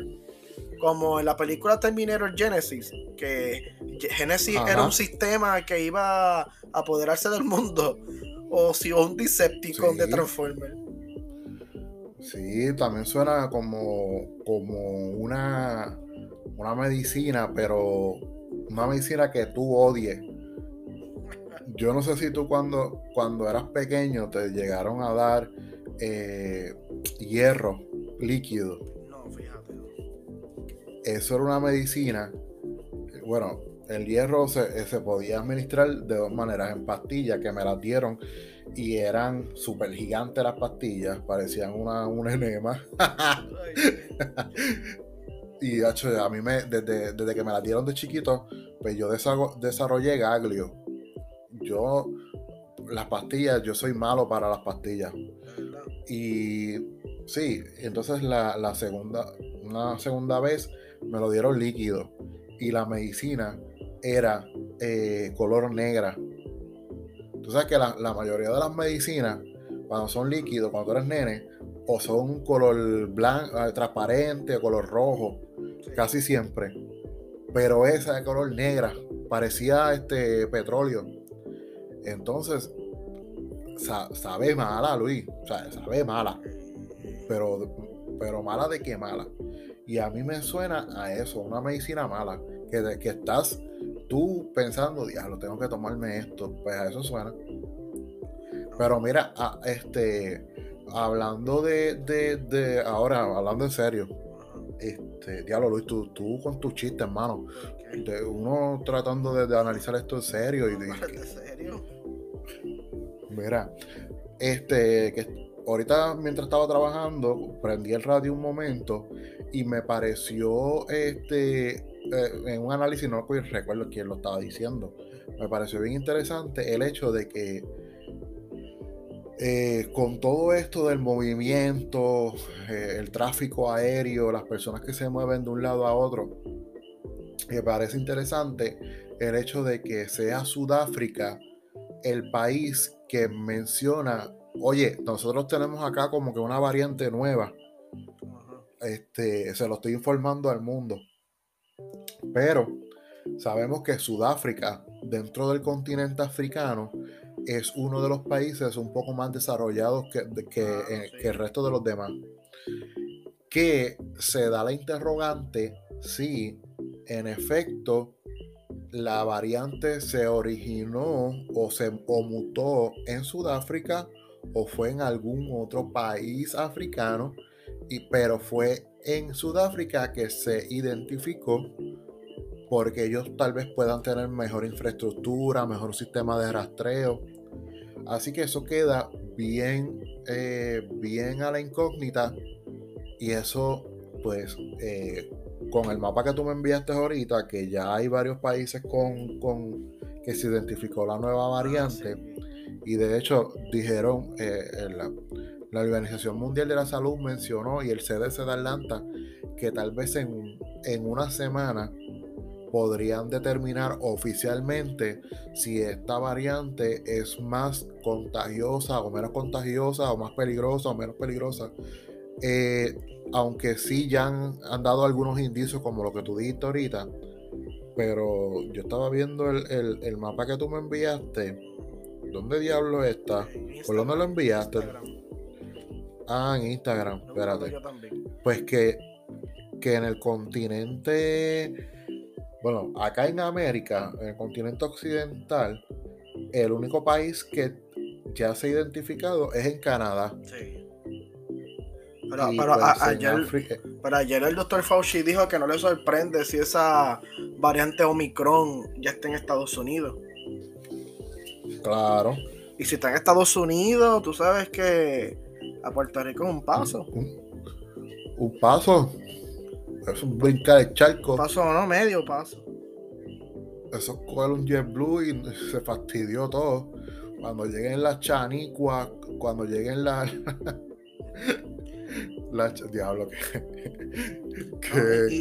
Speaker 2: como en la película Terminator Genesis, que Genesis era un sistema que iba a apoderarse del mundo, o si un Decepticon de Transformers.
Speaker 1: Sí, también suena como, como una una medicina, pero una medicina que tú odies. Yo no sé si tú cuando, cuando eras pequeño te llegaron a dar eh, hierro líquido. No, fíjate. Eso era una medicina. Bueno, el hierro se, se podía administrar de dos maneras, en pastillas que me las dieron y eran súper gigantes las pastillas, parecían una, un enema. Y hecho, a mí me, desde, que me la dieron de chiquito, pues yo desarrollé gaglio. Yo, las pastillas, yo soy malo para las pastillas. Y sí, entonces la, segunda, una segunda vez me lo dieron líquido. Y la medicina era eh, color negra. Tú sabes que la, la mayoría de las medicinas, cuando son líquidos, cuando tú eres nene, o son color blanco, eh, transparente, o color rojo casi siempre. Pero esa de color negra, parecía este petróleo. Entonces, sabe mala, Luis. O sea, sabe mala. Pero, pero mala de qué mala. Y a mí me suena a eso, una medicina mala. Que, que estás tú pensando, diablo, tengo que tomarme esto. Pues a eso suena. Pero mira, este, hablando de, de, de, ahora, hablando en serio, este, diablo Luis, tú, tú con tus chistes, hermano. uno tratando de, analizar esto en serio y de,
Speaker 2: serio?
Speaker 1: Mira, este, que ahorita mientras estaba trabajando, prendí el radio un momento y me pareció, este, eh, en un análisis, no recuerdo quién lo estaba diciendo, me pareció bien interesante el hecho de que eh, con todo esto del movimiento, eh, el tráfico aéreo, las personas que se mueven de un lado a otro, me parece interesante el hecho de que sea Sudáfrica el país que menciona, oye, nosotros tenemos acá como que una variante nueva. Este, se lo estoy informando al mundo. Pero sabemos que Sudáfrica, dentro del continente africano, es uno de los países un poco más desarrollados que, ah, eh, que, el resto de los demás. Que se da la interrogante si en efecto la variante se originó o se mutó en Sudáfrica o fue en algún otro país africano, y, pero fue en Sudáfrica que se identificó porque ellos tal vez puedan tener mejor infraestructura, mejor sistema de rastreo Así que eso queda bien, eh, bien a la incógnita. Y eso, pues, eh, con el mapa que tú me enviaste ahorita, que ya hay varios países con, que se identificó la nueva ah, variante. Y de hecho, dijeron, eh, la, la, Organización Mundial de la Salud mencionó y el CDC de Atlanta que tal vez en, en una semana podrían determinar oficialmente si esta variante es más contagiosa o menos contagiosa o más peligrosa o menos peligrosa. Eh, aunque sí ya han, dado algunos indicios como lo que tú dijiste ahorita, pero yo estaba viendo el, mapa que tú me enviaste. ¿Dónde diablo está? ¿Por dónde lo enviaste? Ah, en Instagram. Espérate. Pues que, que en el continente bueno, acá en América, en el continente occidental, el único país que ya se ha identificado es en Canadá. Sí.
Speaker 2: Pero, pues, ayer, el doctor Fauci dijo que no le sorprende si esa variante Omicron ya está en Estados Unidos.
Speaker 1: Claro.
Speaker 2: Y si está en Estados Unidos, tú sabes que a Puerto Rico es un paso.
Speaker 1: Un, paso. Es un brincar de charco.
Speaker 2: Paso no, medio paso.
Speaker 1: Eso coge un JetBlue y se fastidió todo. Cuando lleguen las chanicuas, cuando lleguen las. diablo
Speaker 2: que.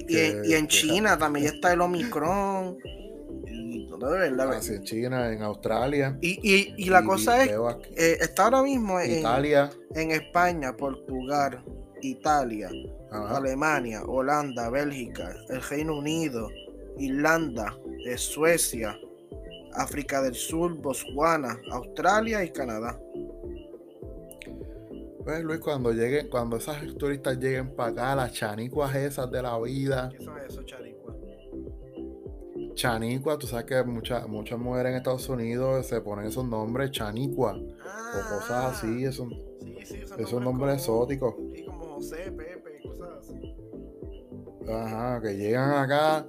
Speaker 2: y, en China también está el Omicron. Y todo de verdad.
Speaker 1: Ah, en China, en Australia.
Speaker 2: Y, la cosa es. Eh, está ahora mismo en,
Speaker 1: Italia.
Speaker 2: en España, Portugal, Italia, Alemania, Holanda, Bélgica, el Reino Unido, Irlanda, Suecia, África del Sur, Botswana, Australia y Canadá.
Speaker 1: Pues Luis, cuando lleguen, cuando esas turistas lleguen para acá, las chanicuas esas de la vida.
Speaker 2: ¿Qué son esos chanicuas?
Speaker 1: Chanicua, tú sabes que muchas muchas mujeres en Estados Unidos se ponen esos nombres, chanicua, o cosas ah. así, esos, sí, sí, esos nombres exóticos.
Speaker 2: Como José, Pepe, cosas así.
Speaker 1: Ajá, que llegan acá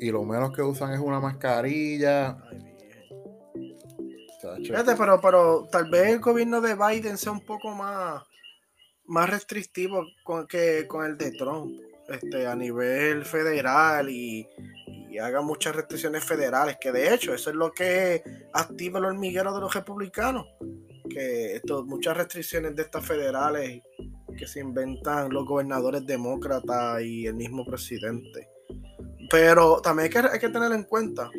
Speaker 1: y lo menos que usan es una mascarilla.
Speaker 2: Fíjate, pero, pero tal vez el gobierno de Biden sea un poco más, más restrictivo con, que con el de Trump este, a nivel federal y, haga muchas restricciones federales, que de hecho eso es lo que activa el hormiguero de los republicanos, que esto, muchas restricciones de estas federales que se inventan los gobernadores demócratas y el mismo presidente. Pero también hay que, tener en cuenta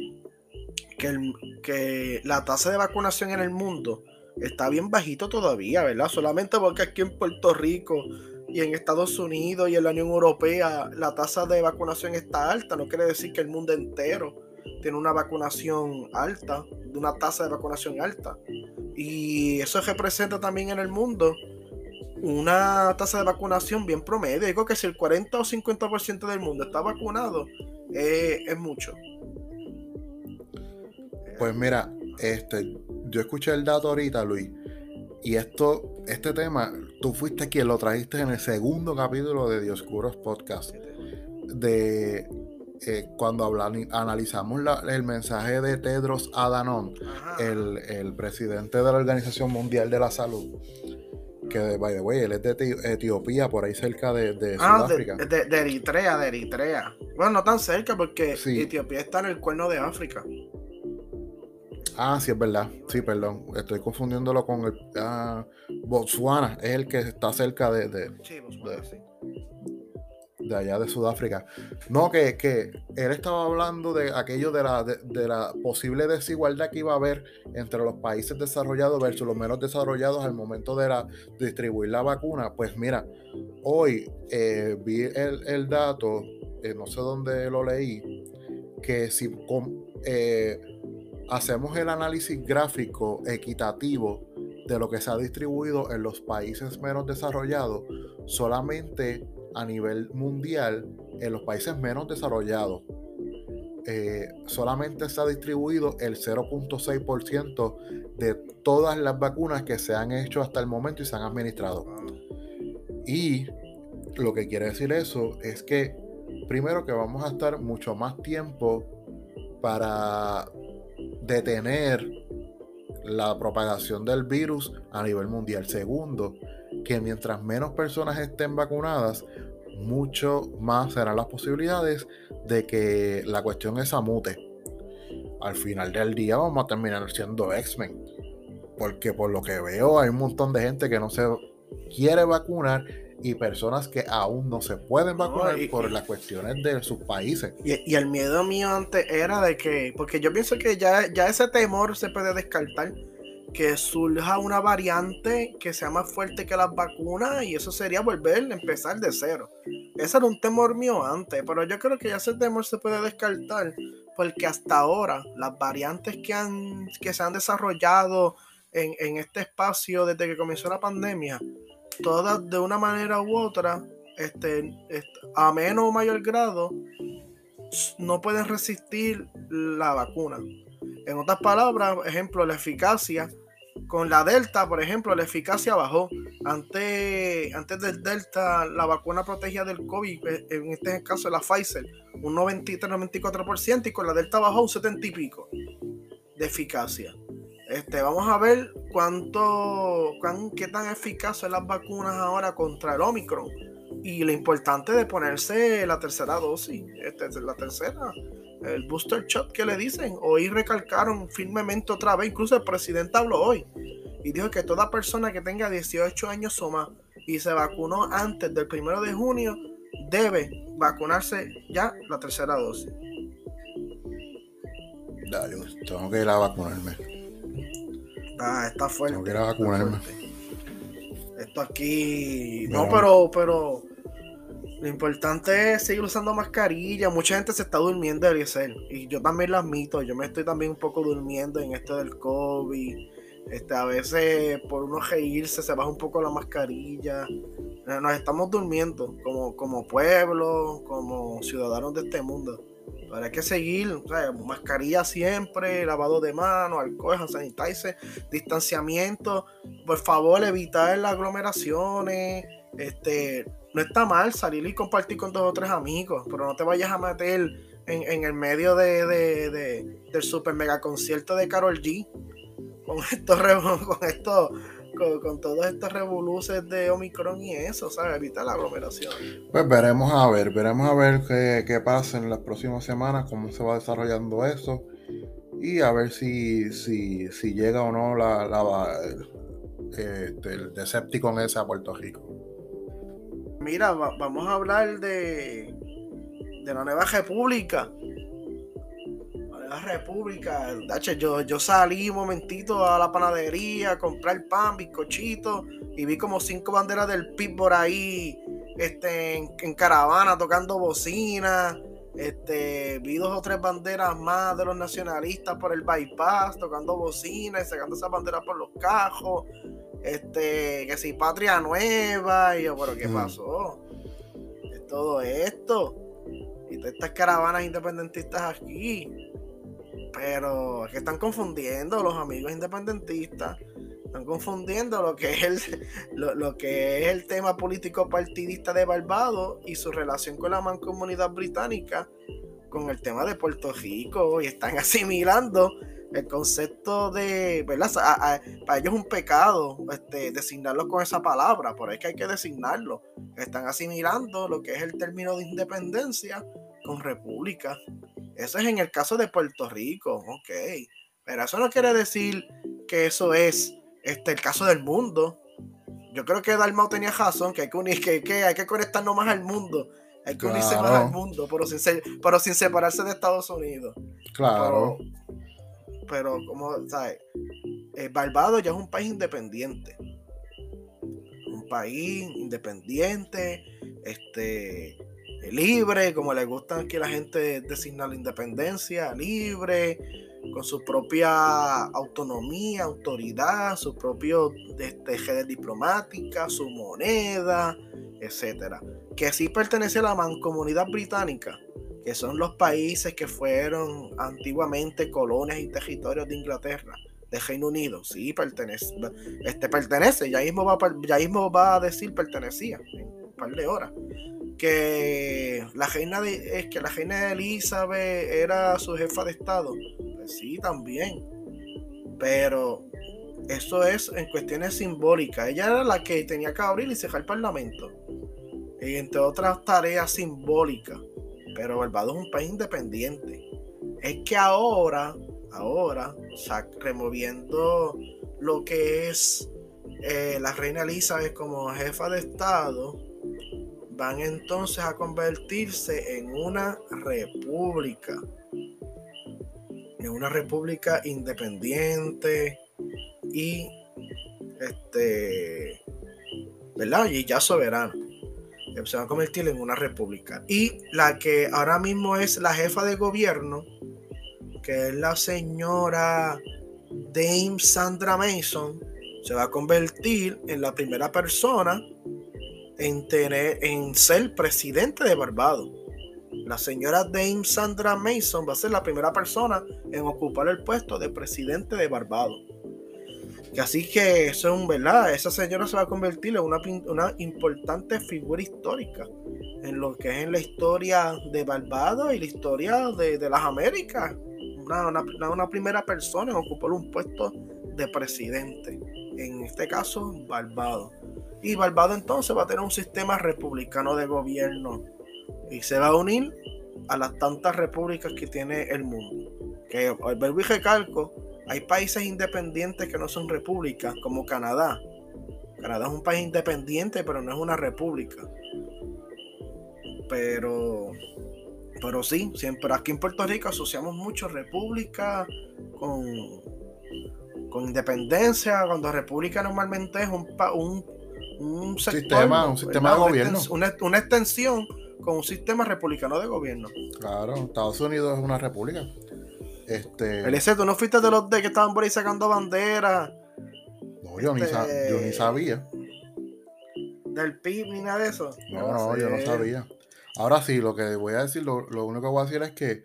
Speaker 2: que, la tasa de vacunación en el mundo está bien bajito todavía, ¿verdad? Solamente porque aquí en Puerto Rico y en Estados Unidos y en la Unión Europea la tasa de vacunación está alta. No quiere decir que el mundo entero tiene una vacunación alta, una tasa de vacunación alta. Y eso representa también en el mundo una tasa de vacunación bien promedio. Digo que si el 40 o 50% del mundo está vacunado, es mucho.
Speaker 1: Pues mira, este, yo escuché el dato ahorita, Luis, y esto, este tema, tú fuiste quien lo trajiste en el segundo capítulo de Dioscuros Podcast, de eh, cuando analizamos el mensaje de Tedros Adhanom, el, presidente de la Organización Mundial de la Salud, que, by the way, él es de Etiopía, por ahí cerca de,
Speaker 2: ah, Sudáfrica. De, de, Eritrea, de Eritrea. Bueno, no tan cerca porque Etiopía está en el cuerno de África.
Speaker 1: Ah, sí, es verdad. Sí, perdón. Estoy confundiéndolo con el. Ah, Botswana es el que está cerca de. de sí, Botswana, sí de allá de Sudáfrica. No, que, que, él estaba hablando de aquello de la, de, la posible desigualdad que iba a haber entre los países desarrollados versus los menos desarrollados al momento de, la, distribuir la vacuna. Pues mira, hoy eh, vi el, dato, eh, no sé dónde lo leí, que si eh, hacemos el análisis gráfico equitativo de lo que se ha distribuido en los países menos desarrollados, solamente a nivel mundial en los países menos desarrollados. Eh, solamente se ha distribuido el 0.6% de todas las vacunas que se han hecho hasta el momento y se han administrado. Y lo que quiere decir eso es que primero que vamos a estar mucho más tiempo para detener la propagación del virus a nivel mundial. Segundo, que mientras menos personas estén vacunadas, mucho más serán las posibilidades de que la cuestión esa mute. Al final del día vamos a terminar siendo X-Men. Porque por lo que veo hay un montón de gente que no se quiere vacunar y personas que aún no se pueden vacunar por las cuestiones de sus países.
Speaker 2: Y, el miedo mío antes era de que, porque yo pienso que ya, ya ese temor se puede descartar que surja una variante que sea más fuerte que las vacunas y eso sería volver a empezar de cero. Ese era un temor mío antes, pero yo creo que ya ese temor se puede descartar porque hasta ahora las variantes que, han, que se han desarrollado en, en este espacio desde que comenzó la pandemia, todas de una manera u otra, este, a menos o mayor grado, no pueden resistir la vacuna. En otras palabras, ejemplo, la eficacia con la Delta, por ejemplo, la eficacia bajó. Antes, antes del Delta, la vacuna protegía del COVID, eh, en este caso la Pfizer, un 93-94%, y con la Delta bajó un 70 y pico de eficacia. Este, vamos a ver cuánto, qué tan eficaces son las vacunas ahora contra el Omicron. Y lo importante de ponerse la tercera dosis, este, la tercera, el booster shot que le dicen. Hoy recalcaron firmemente otra vez, incluso el presidente habló hoy y dijo que toda persona que tenga 18 años o más y se vacunó antes del primero de junio debe vacunarse ya la tercera dosis.
Speaker 1: Dale, tengo que ir a vacunarme.
Speaker 2: Ah, está fuerte.
Speaker 1: Tengo que ir a vacunarme.
Speaker 2: Esto aquí. No, pero, pero lo importante es seguir usando mascarilla. Mucha gente se está durmiendo, Eliezer. Y yo también lo admito. Yo me estoy también un poco durmiendo en esto del COVID. Este, a veces por uno reírse se baja un poco la mascarilla. Nos estamos durmiendo como, como pueblo, como ciudadanos de este mundo. Pero hay que seguir, mascarilla siempre, lavado de manos, alcohol, sanitizer, distanciamiento. Por favor, evitar las aglomeraciones. Este, no está mal salir y compartir con dos o tres amigos, pero no te vayas a meter en, el medio de, del super mega concierto de Carol G con estos con esto con, todos estos revoluces de Omicron y eso, ¿sabes? Evita la aglomeración.
Speaker 1: Pues veremos a ver, veremos a ver qué, pasa en las próximas semanas, cómo se va desarrollando eso y a ver si, si, si llega o no la, la este, el Decepticon ese a Puerto Rico
Speaker 2: mira, vamos a hablar de, de la nueva república. La nueva república. Yo, yo salí un momentito a la panadería a comprar pan, bizcochito, y vi como cinco banderas del PIB por ahí, este, en, caravana tocando bocina. Este, vi dos o tres banderas más de los nacionalistas por el bypass, tocando bocina y sacando esas banderas por los cajos este, que si patria nueva, y yo, pero ¿qué pasó? Es todo esto. Y todas estas caravanas independentistas aquí. Pero es que están confundiendo los amigos independentistas. Están confundiendo lo que es el, lo, que es el tema político partidista de Barbados y su relación con la mancomunidad británica con el tema de Puerto Rico y están asimilando el concepto de, ¿verdad? para ellos es un pecado este, designarlo con esa palabra, por eso que hay que designarlo. Están asimilando lo que es el término de independencia con república. Eso es en el caso de Puerto Rico, ok. Pero eso no quiere decir que eso es este, el caso del mundo. Yo creo que Dalmau tenía razón, que hay que, unir, que, que hay que conectarnos más al mundo. Hay que unirse más al mundo, pero sin, pero sin separarse de Estados Unidos.
Speaker 1: Claro
Speaker 2: pero como, ¿sabes? Eh, Barbados ya es un país independiente. Un país independiente, este, libre, como le gusta a la gente designar la independencia, libre, con su propia autonomía, autoridad, su propio este, redes diplomática, su moneda, etcétera. Que sí pertenece a la mancomunidad británica, que son los países que fueron antiguamente colonias y territorios de Inglaterra, de Reino Unido. Sí, pertenece, este pertenece, ya mismo va, ya mismo va a decir pertenecía en un par de horas. Que la reina de, es que la reina Elizabeth era su jefa de estado. Pues sí, también. Pero eso es en cuestiones simbólicas. Ella era la que tenía que abrir y cerrar el parlamento. Y entre otras tareas simbólicas pero Barbados es un país independiente. Es que ahora, ahora, o sea, removiendo lo que es eh, la reina Elizabeth como jefa de Estado, van entonces a convertirse en una república. En una república independiente y este, ¿verdad? Y ya soberana se va a convertir en una república. Y la que ahora mismo es la jefa de gobierno, que es la señora Dame Sandra Mason, se va a convertir en la primera persona en, tener, en ser presidente de Barbados. La señora Dame Sandra Mason va a ser la primera persona en ocupar el puesto de presidente de Barbados así que eso es un verdad, esa señora se va a convertir en una, importante figura histórica en lo que es en la historia de Barbados y la historia de, las Américas. Una, primera persona en ocupar un puesto de presidente, en este caso Barbados. Y Barbados entonces va a tener un sistema republicano de gobierno y se va a unir a las tantas repúblicas que tiene el mundo. Que el verbo y recalco hay países independientes que no son repúblicas, como Canadá. Canadá es un país independiente, pero no es una república. Pero, pero sí, siempre aquí en Puerto Rico asociamos mucho república con, con independencia, cuando república normalmente es un, un, un
Speaker 1: sistema, un sistema de gobierno.
Speaker 2: Una, una extensión con un sistema republicano de gobierno.
Speaker 1: Claro, Estados Unidos es una república. Este...
Speaker 2: El ¿tú no fuiste de los de que estaban por ahí sacando banderas?
Speaker 1: No, yo, ni, este, sabía.
Speaker 2: ¿Del PIB ni nada de eso?
Speaker 1: No, no, yo no sabía. Ahora sí, lo que voy a decir, lo, único que voy a decir es que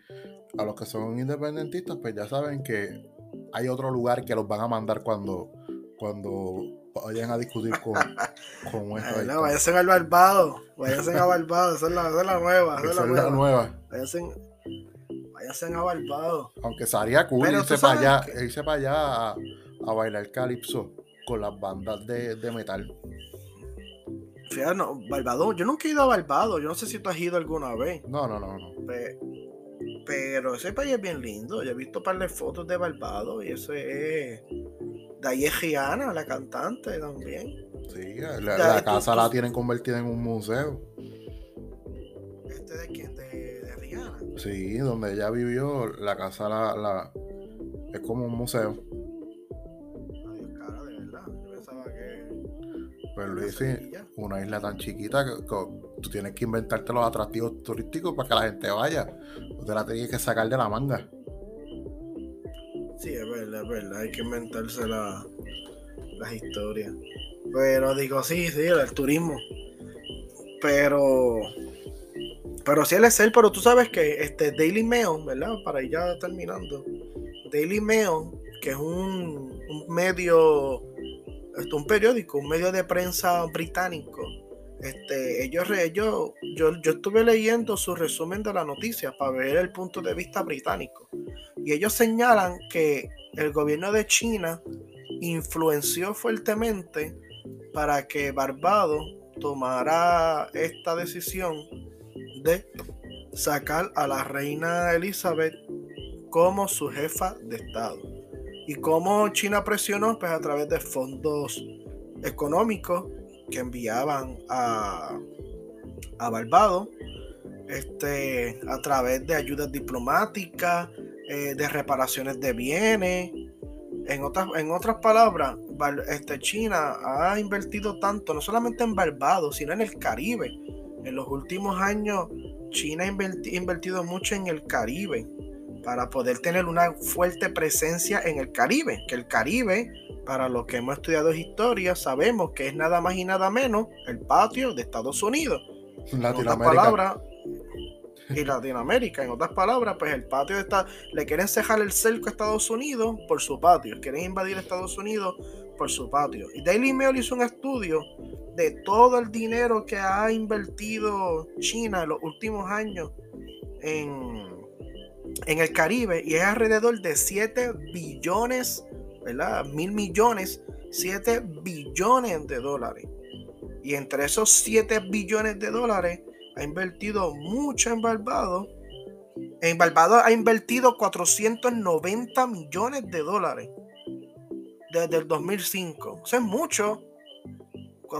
Speaker 1: a los que son independentistas, pues ya saben que hay otro lugar que los van a mandar cuando, cuando vayan a discutir con, con
Speaker 2: esto. No, váyanse al Barbado, váyanse a Barbado, esa es la, esa es la nueva.
Speaker 1: Esa es la, nueva.
Speaker 2: Váyanse a Barbados.
Speaker 1: Aunque sería cool irse para allá, irse para allá a, bailar calipso con las bandas de, metal.
Speaker 2: Fíjate, no, Barbados, yo nunca he ido a Barbados, yo no sé si tú has ido alguna vez.
Speaker 1: No, no, no, no.
Speaker 2: pero ese país es bien lindo, yo he visto un par de fotos de Barbados y ese es... De ahí es Gianna, la cantante también.
Speaker 1: Sí, la, casa la tienen convertida en un museo.
Speaker 2: ¿Este de quién?
Speaker 1: Sí, donde ella vivió, la casa la, la es como un museo.
Speaker 2: Adiós, cara, de verdad. Yo pensaba que.
Speaker 1: Pues Luis, sí, una isla tan chiquita que, tú tienes que inventarte los atractivos turísticos para que la gente vaya. Tú te la tienes que sacar de la manga.
Speaker 2: Sí, es verdad, es verdad. Hay que inventarse la, las historias. Pero digo, sí, sí, el turismo. Pero pero sí, él es él, pero tú sabes que este Daily Mail, ¿verdad? Para ir ya terminando. Daily Mail, que es un, medio, un periódico, un medio de prensa británico, Este, ellos, ellos yo, yo estuve leyendo su resumen de la noticia para ver el punto de vista británico. Y ellos señalan que el gobierno de China influenció fuertemente para que Barbados tomara esta decisión de sacar a la reina Elizabeth como su jefa de Estado. Y cómo China presionó, pues a través de fondos económicos que enviaban a, a Barbados, este, a través de ayudas diplomáticas, eh, de reparaciones de bienes. En otras, en otras palabras, este, China ha invertido tanto, no solamente en Barbados, sino en el Caribe. En los últimos años, China ha invertido mucho en el Caribe para poder tener una fuerte presencia en el Caribe. Que el Caribe, para los que hemos estudiado historia, sabemos que es nada más y nada menos el patio de Estados Unidos. En otras palabras, y Latinoamérica. En otras palabras, pues el patio está, le quieren cejar el cerco a Estados Unidos por su patio, quieren invadir Estados Unidos por su patio. Y Daily Mail hizo un estudio de todo el dinero que ha invertido China en los últimos años en, en el Caribe y es alrededor de 7 billones, ¿verdad? Mil millones, 7 billones de dólares. Y entre esos 7 billones de dólares, ha invertido mucho en Barbados. En Barbados ha invertido 490 millones de dólares desde el 2005. Eso es mucho.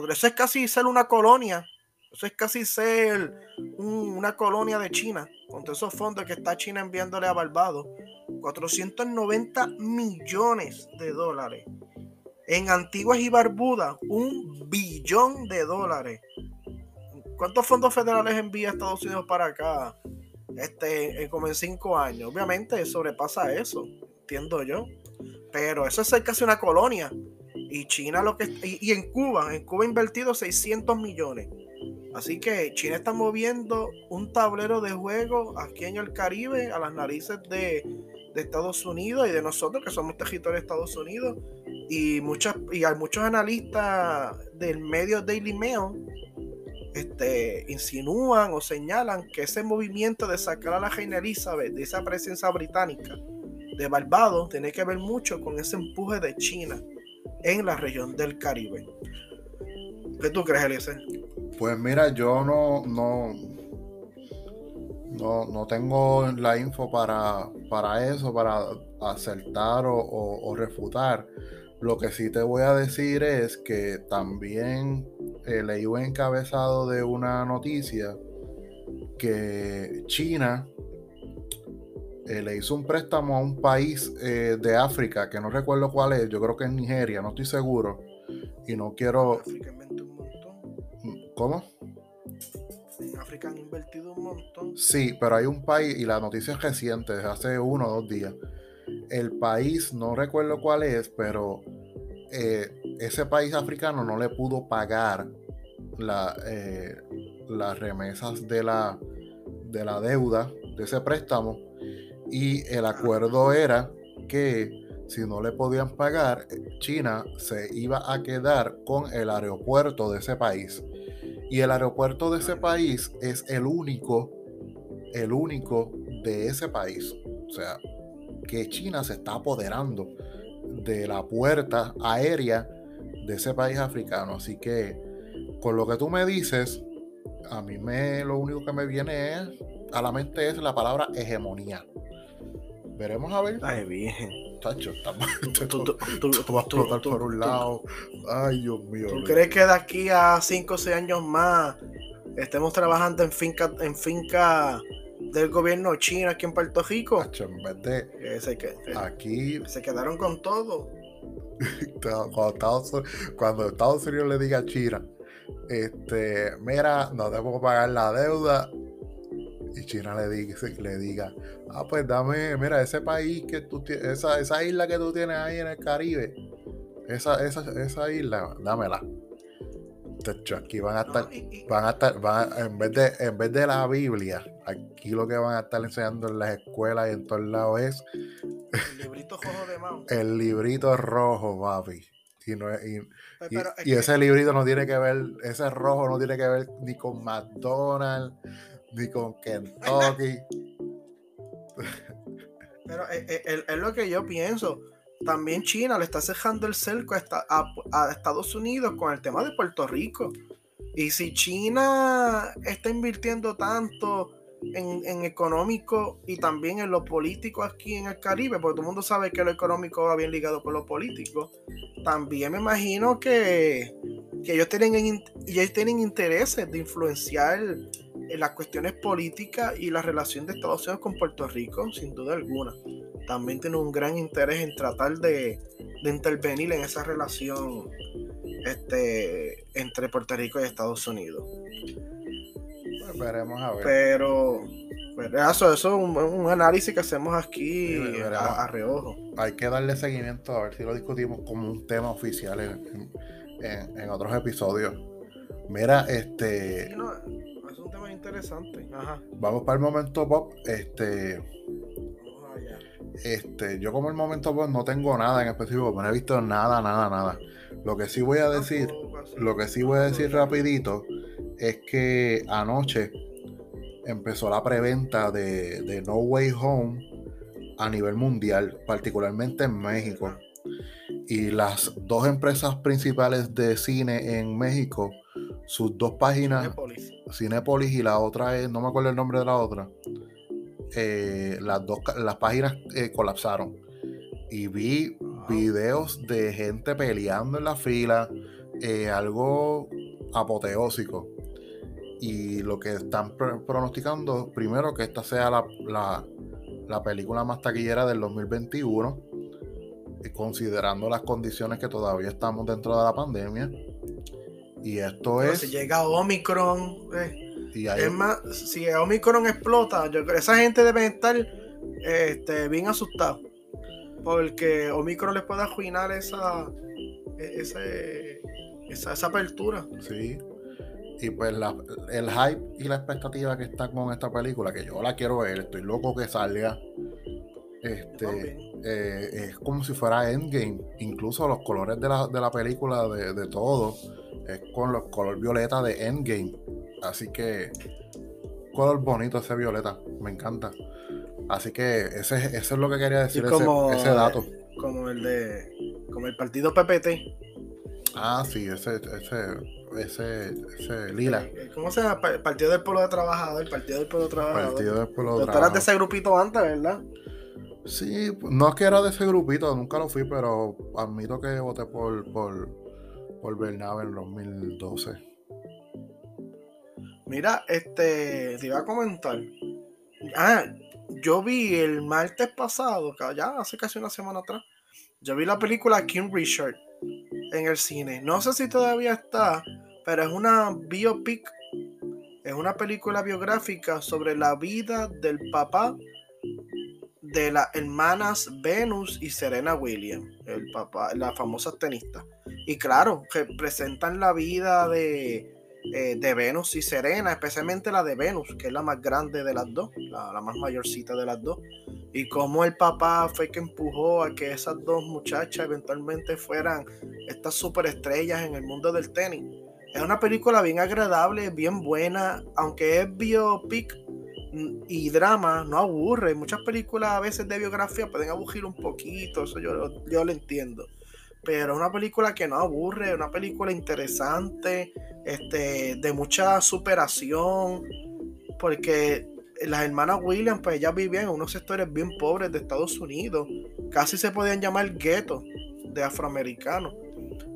Speaker 2: Eso es casi ser una colonia. Eso es casi ser una colonia de China. Con todos esos fondos que está China enviándole a Barbados. 490 millones de dólares. En Antiguas y Barbuda, un billón de dólares. ¿Cuántos fondos federales envía Estados Unidos para acá? Este, como en cinco años. Obviamente sobrepasa eso, entiendo yo. Pero eso es casi una colonia. Y China lo que y, en Cuba, en Cuba ha invertido 600 millones. Así que China está moviendo un tablero de juego aquí en el Caribe a las narices de, de Estados Unidos y de nosotros que somos territorio de Estados Unidos. Y muchas y hay muchos analistas del medio Daily Mail este, insinúan o señalan que ese movimiento de sacar a la reina Elizabeth de esa presencia británica de Barbados tiene que ver mucho con ese empuje de China en la región del Caribe. ¿Qué tú crees, Eliezer?
Speaker 1: Pues mira, yo no, no, no, tengo la info para, para eso, para acertar o refutar. Lo que sí te voy a decir es que también eh, leí un encabezado de una noticia que China eh, le hizo un préstamo a un país eh, de África, que no recuerdo cuál es, yo creo que es Nigeria, no estoy seguro. Y no quiero... ¿Cómo?
Speaker 2: En África han invertido un montón.
Speaker 1: Sí, pero hay un país, y la noticia es reciente, desde hace uno o dos días, el país, no recuerdo cuál es, pero eh, ese país africano no le pudo pagar eh, las remesas de la, de la deuda de ese préstamo y el acuerdo era que si no le podían pagar, China se iba a quedar con el aeropuerto de ese país. Y el aeropuerto de ese país es el único, el único de ese país. O sea, que China se está apoderando de la puerta aérea de ese país africano. Así que, con lo que tú me dices, a mí me lo único que me viene a la mente es la palabra hegemonía. Veremos a ver.
Speaker 2: Ay, bien.
Speaker 1: Tacho, tú, vas a explotar por un lado. Ay, Dios mío.
Speaker 2: ¿Tú crees que de aquí a 5 o 6 años más estemos trabajando en finca, en finca del gobierno chino aquí en Puerto Rico.
Speaker 1: en vez de aquí
Speaker 2: se quedaron con todo.
Speaker 1: cuando, Estados, Unidos le diga a China, este, mira, no debo pagar la deuda. Y China le diga, le diga, ah, pues dame, mira, ese país que tú tienes, esa, esa isla que tú tienes ahí en el Caribe, esa, esa, esa isla, dámela aquí van a estar, van a estar, van en vez de, en vez de la Biblia, aquí lo que van a estar enseñando en las escuelas y en todos lados es
Speaker 2: el librito rojo de
Speaker 1: El librito rojo, papi. Y, no y, y, ese librito no tiene que ver, ese rojo no tiene que ver ni con McDonald's, ni con Kentucky.
Speaker 2: Pero es, eh, eh, es, lo que yo pienso. También China le está cejando el cerco a, a, Estados Unidos con el tema de Puerto Rico. Y si China está invirtiendo tanto en, económico y también en lo político aquí en el Caribe, porque todo el mundo sabe que lo económico va bien ligado con lo político, también me imagino que, ellos, tienen, ellos tienen intereses de influenciar en las cuestiones políticas y la relación de Estados Unidos con Puerto Rico, sin duda alguna. También tienen un gran interés en tratar de, de intervenir en esa relación este, entre Puerto Rico y Estados Unidos.
Speaker 1: Veremos a ver.
Speaker 2: Pero, eso, es un, análisis que hacemos aquí a, reojo.
Speaker 1: Hay que darle seguimiento a ver si lo discutimos como un tema oficial en, otros episodios. Mira, este.
Speaker 2: Interesante.
Speaker 1: Vamos para el momento pop. Este. Este, yo como el momento pop no tengo nada en específico, no he visto nada, nada, nada. Lo que sí voy a decir, lo que sí voy a decir rapidito es que anoche empezó la preventa de, No Way Home a nivel mundial, particularmente en México. Y las dos empresas principales de cine en México, sus dos páginas, Cinepolis, y la otra es, no me acuerdo el nombre de la otra, eh, las dos las páginas eh, colapsaron. Y vi videos de gente peleando en la fila, eh, algo apoteósico y lo que están pronosticando, primero que esta sea la, película más taquillera del 2021, eh, considerando las condiciones que todavía estamos dentro de la pandemia. Y esto es...
Speaker 2: Si llega Omicron, eh, es más, si Omicron explota, yo creo esa gente debe estar este, bien asustada. Porque Omicron les puede arruinar esa, e, esa, esa apertura.
Speaker 1: Sí, y pues el hype y la expectativa que está con esta película, que yo la quiero ver, estoy loco que salga. Este eh, es como si fuera Endgame. Incluso los colores de la, película, de, todo, es con los color violeta de Endgame. Así que color bonito ese violeta, me encanta. Así que ese, eso es lo que quería decir, ese, dato.
Speaker 2: Como el de como el partido PPT.
Speaker 1: Ah, sí, ese, ese ese, ese lila.
Speaker 2: ¿Cómo se llama? El Partido del Pueblo de Trabajador. El Partido del Pueblo Trabajador.
Speaker 1: Partido del Pueblo
Speaker 2: de Trabajador. de ese grupito antes, ¿verdad?
Speaker 1: Sí, no es que era de ese grupito, nunca lo fui, pero admito que voté por, por, por Bernabe en 2012.
Speaker 2: Mira, este, te iba a comentar. Ah, yo vi el martes pasado, ya hace casi una semana atrás, yo vi la película King Richard en el cine. No sé si todavía está, pero es una biopic, es una película biográfica sobre la vida del papá de las hermanas Venus y Serena Williams, el papá, la famosa tenista. Y claro, representan la vida de, eh, de Venus y Serena, especialmente la de Venus, que es la más grande de las dos, la, más mayorcita de las dos y cómo el papá fue que empujó a que esas dos muchachas eventualmente fueran estas superestrellas en el mundo del tenis. Es una película bien agradable, bien buena, aunque es biopic y drama, no aburre. Muchas películas a veces de biografía pueden aburrir un poquito, eso yo lo entiendo. Pero es una película que no aburre, una película interesante, este, de mucha superación, porque las hermanas Williams, pues ellas vivían en unos sectores bien pobres de Estados Unidos. Casi se podían llamar guetos de afroamericanos.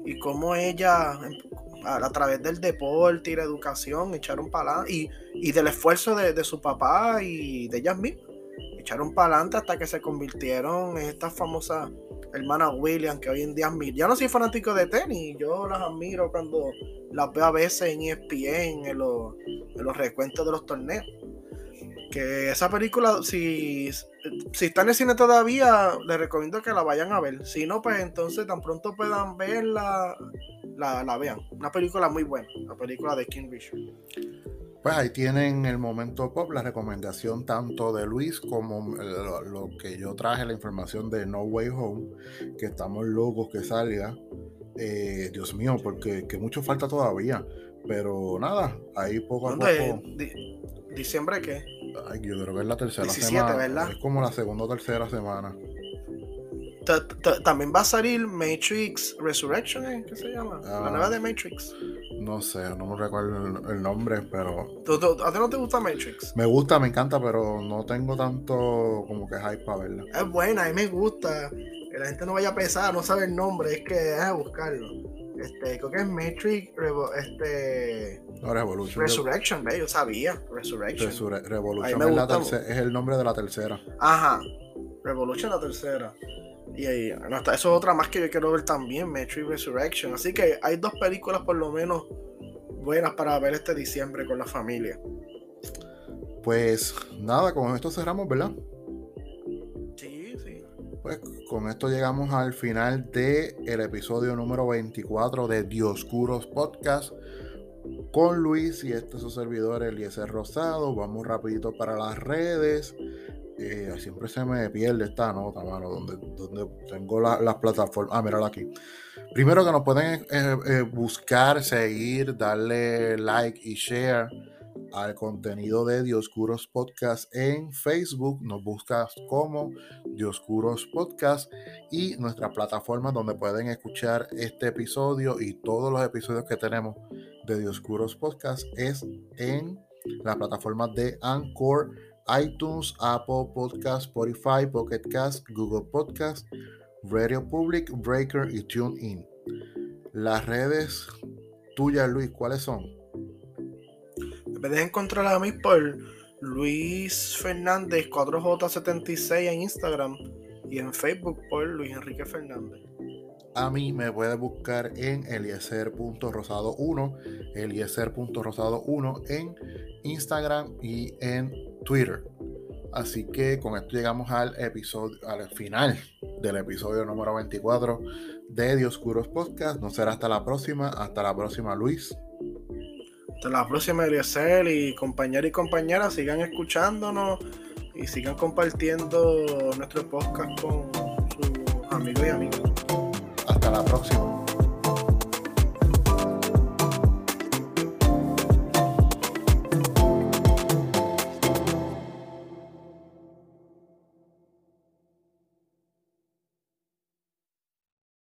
Speaker 2: Y cómo ellas, a, través del deporte y la educación, echaron para adelante. Y, del esfuerzo de, su papá y de ellas mismas. Echaron para adelante hasta que se convirtieron en estas famosas hermanas Williams que hoy en día admiro. Yo no soy fanático de tenis, yo las admiro cuando las veo a veces en ESPN, en los, en los recuentos de los torneos que esa película, si, si está en el cine todavía, les recomiendo que la vayan a ver. Si no, pues entonces tan pronto puedan verla, la, la vean. Una película muy buena, la película de King Richard.
Speaker 1: Pues ahí tienen el momento pop, la recomendación tanto de Luis como lo, que yo traje, la información de No Way Home, que estamos locos que salga. Eh, Dios mío, porque que mucho falta todavía. Pero nada, ahí poco a poco.
Speaker 2: Di- ¿Diciembre qué?
Speaker 1: Ay, yo creo que es la tercera
Speaker 2: 17,
Speaker 1: semana.
Speaker 2: ¿verdad?
Speaker 1: Es como la segunda o tercera semana.
Speaker 2: Ta- ta- También va a salir Matrix Resurrection, ¿eh? ¿qué se llama?
Speaker 1: Ah.
Speaker 2: La nueva de Matrix.
Speaker 1: No sé, no me recuerdo el, el nombre, pero
Speaker 2: ¿Tú- tú- ¿A ti no te gusta Matrix?
Speaker 1: me gusta, me encanta, pero no tengo tanto como que hype para verla.
Speaker 2: Es buena, a mí me gusta. Que la gente no vaya a pesar, no sabe el nombre, es que deja de buscarlo. Este, creo que es Matrix Revo- este,
Speaker 1: No, Revolution.
Speaker 2: Resurrection, ve, yo sabía. Resurrection.
Speaker 1: Resure- Revolution es, la es el nombre de la tercera.
Speaker 2: Ajá. Revolution la tercera. Y ahí, no, está- eso es otra más que yo quiero ver también, Matrix Resurrection. Así que hay dos películas por lo menos buenas para ver este diciembre con la familia.
Speaker 1: Pues nada, con esto cerramos, ¿verdad?
Speaker 2: Sí, sí.
Speaker 1: Pues con esto llegamos al final del el episodio número 24 de Dioscuros Podcast con Luis y este es su servidor Eliezer Rosado. Vamos rapidito para las redes. Eh, siempre se me pierde esta nota, mano, donde, donde tengo la- las plataformas. Ah, mírala aquí. Primero que nos pueden eh, eh, buscar, seguir, darle like y share al contenido de Dioscuros Podcast en Facebook. Nos buscas como Dioscuros Podcast y nuestra plataforma donde pueden escuchar este episodio y todos los episodios que tenemos de Dioscuros Podcast es en las plataformas de Anchor, iTunes, Apple Podcast, Spotify, Pocket Cast, Google Podcast, Radio Public, Breaker y TuneIn. Las redes tuyas, Luis, ¿cuáles son?
Speaker 2: Me puedes encontrar a mí por Luis Fernández 4J76 en Instagram y en Facebook por Luis Enrique Fernández.
Speaker 1: A mí me puedes buscar en eliezer.rosado1, eliezer.rosado1 en Instagram y en Twitter. Así que con esto llegamos al episodio, al final del episodio número 24 de Dioscuros Podcast. No será hasta la próxima. Hasta la próxima, Luis.
Speaker 2: Hasta la próxima, Eliezer y compañeros y compañeras, sigan escuchándonos y sigan compartiendo nuestro podcast con sus amigos y amigas.
Speaker 1: Hasta la próxima.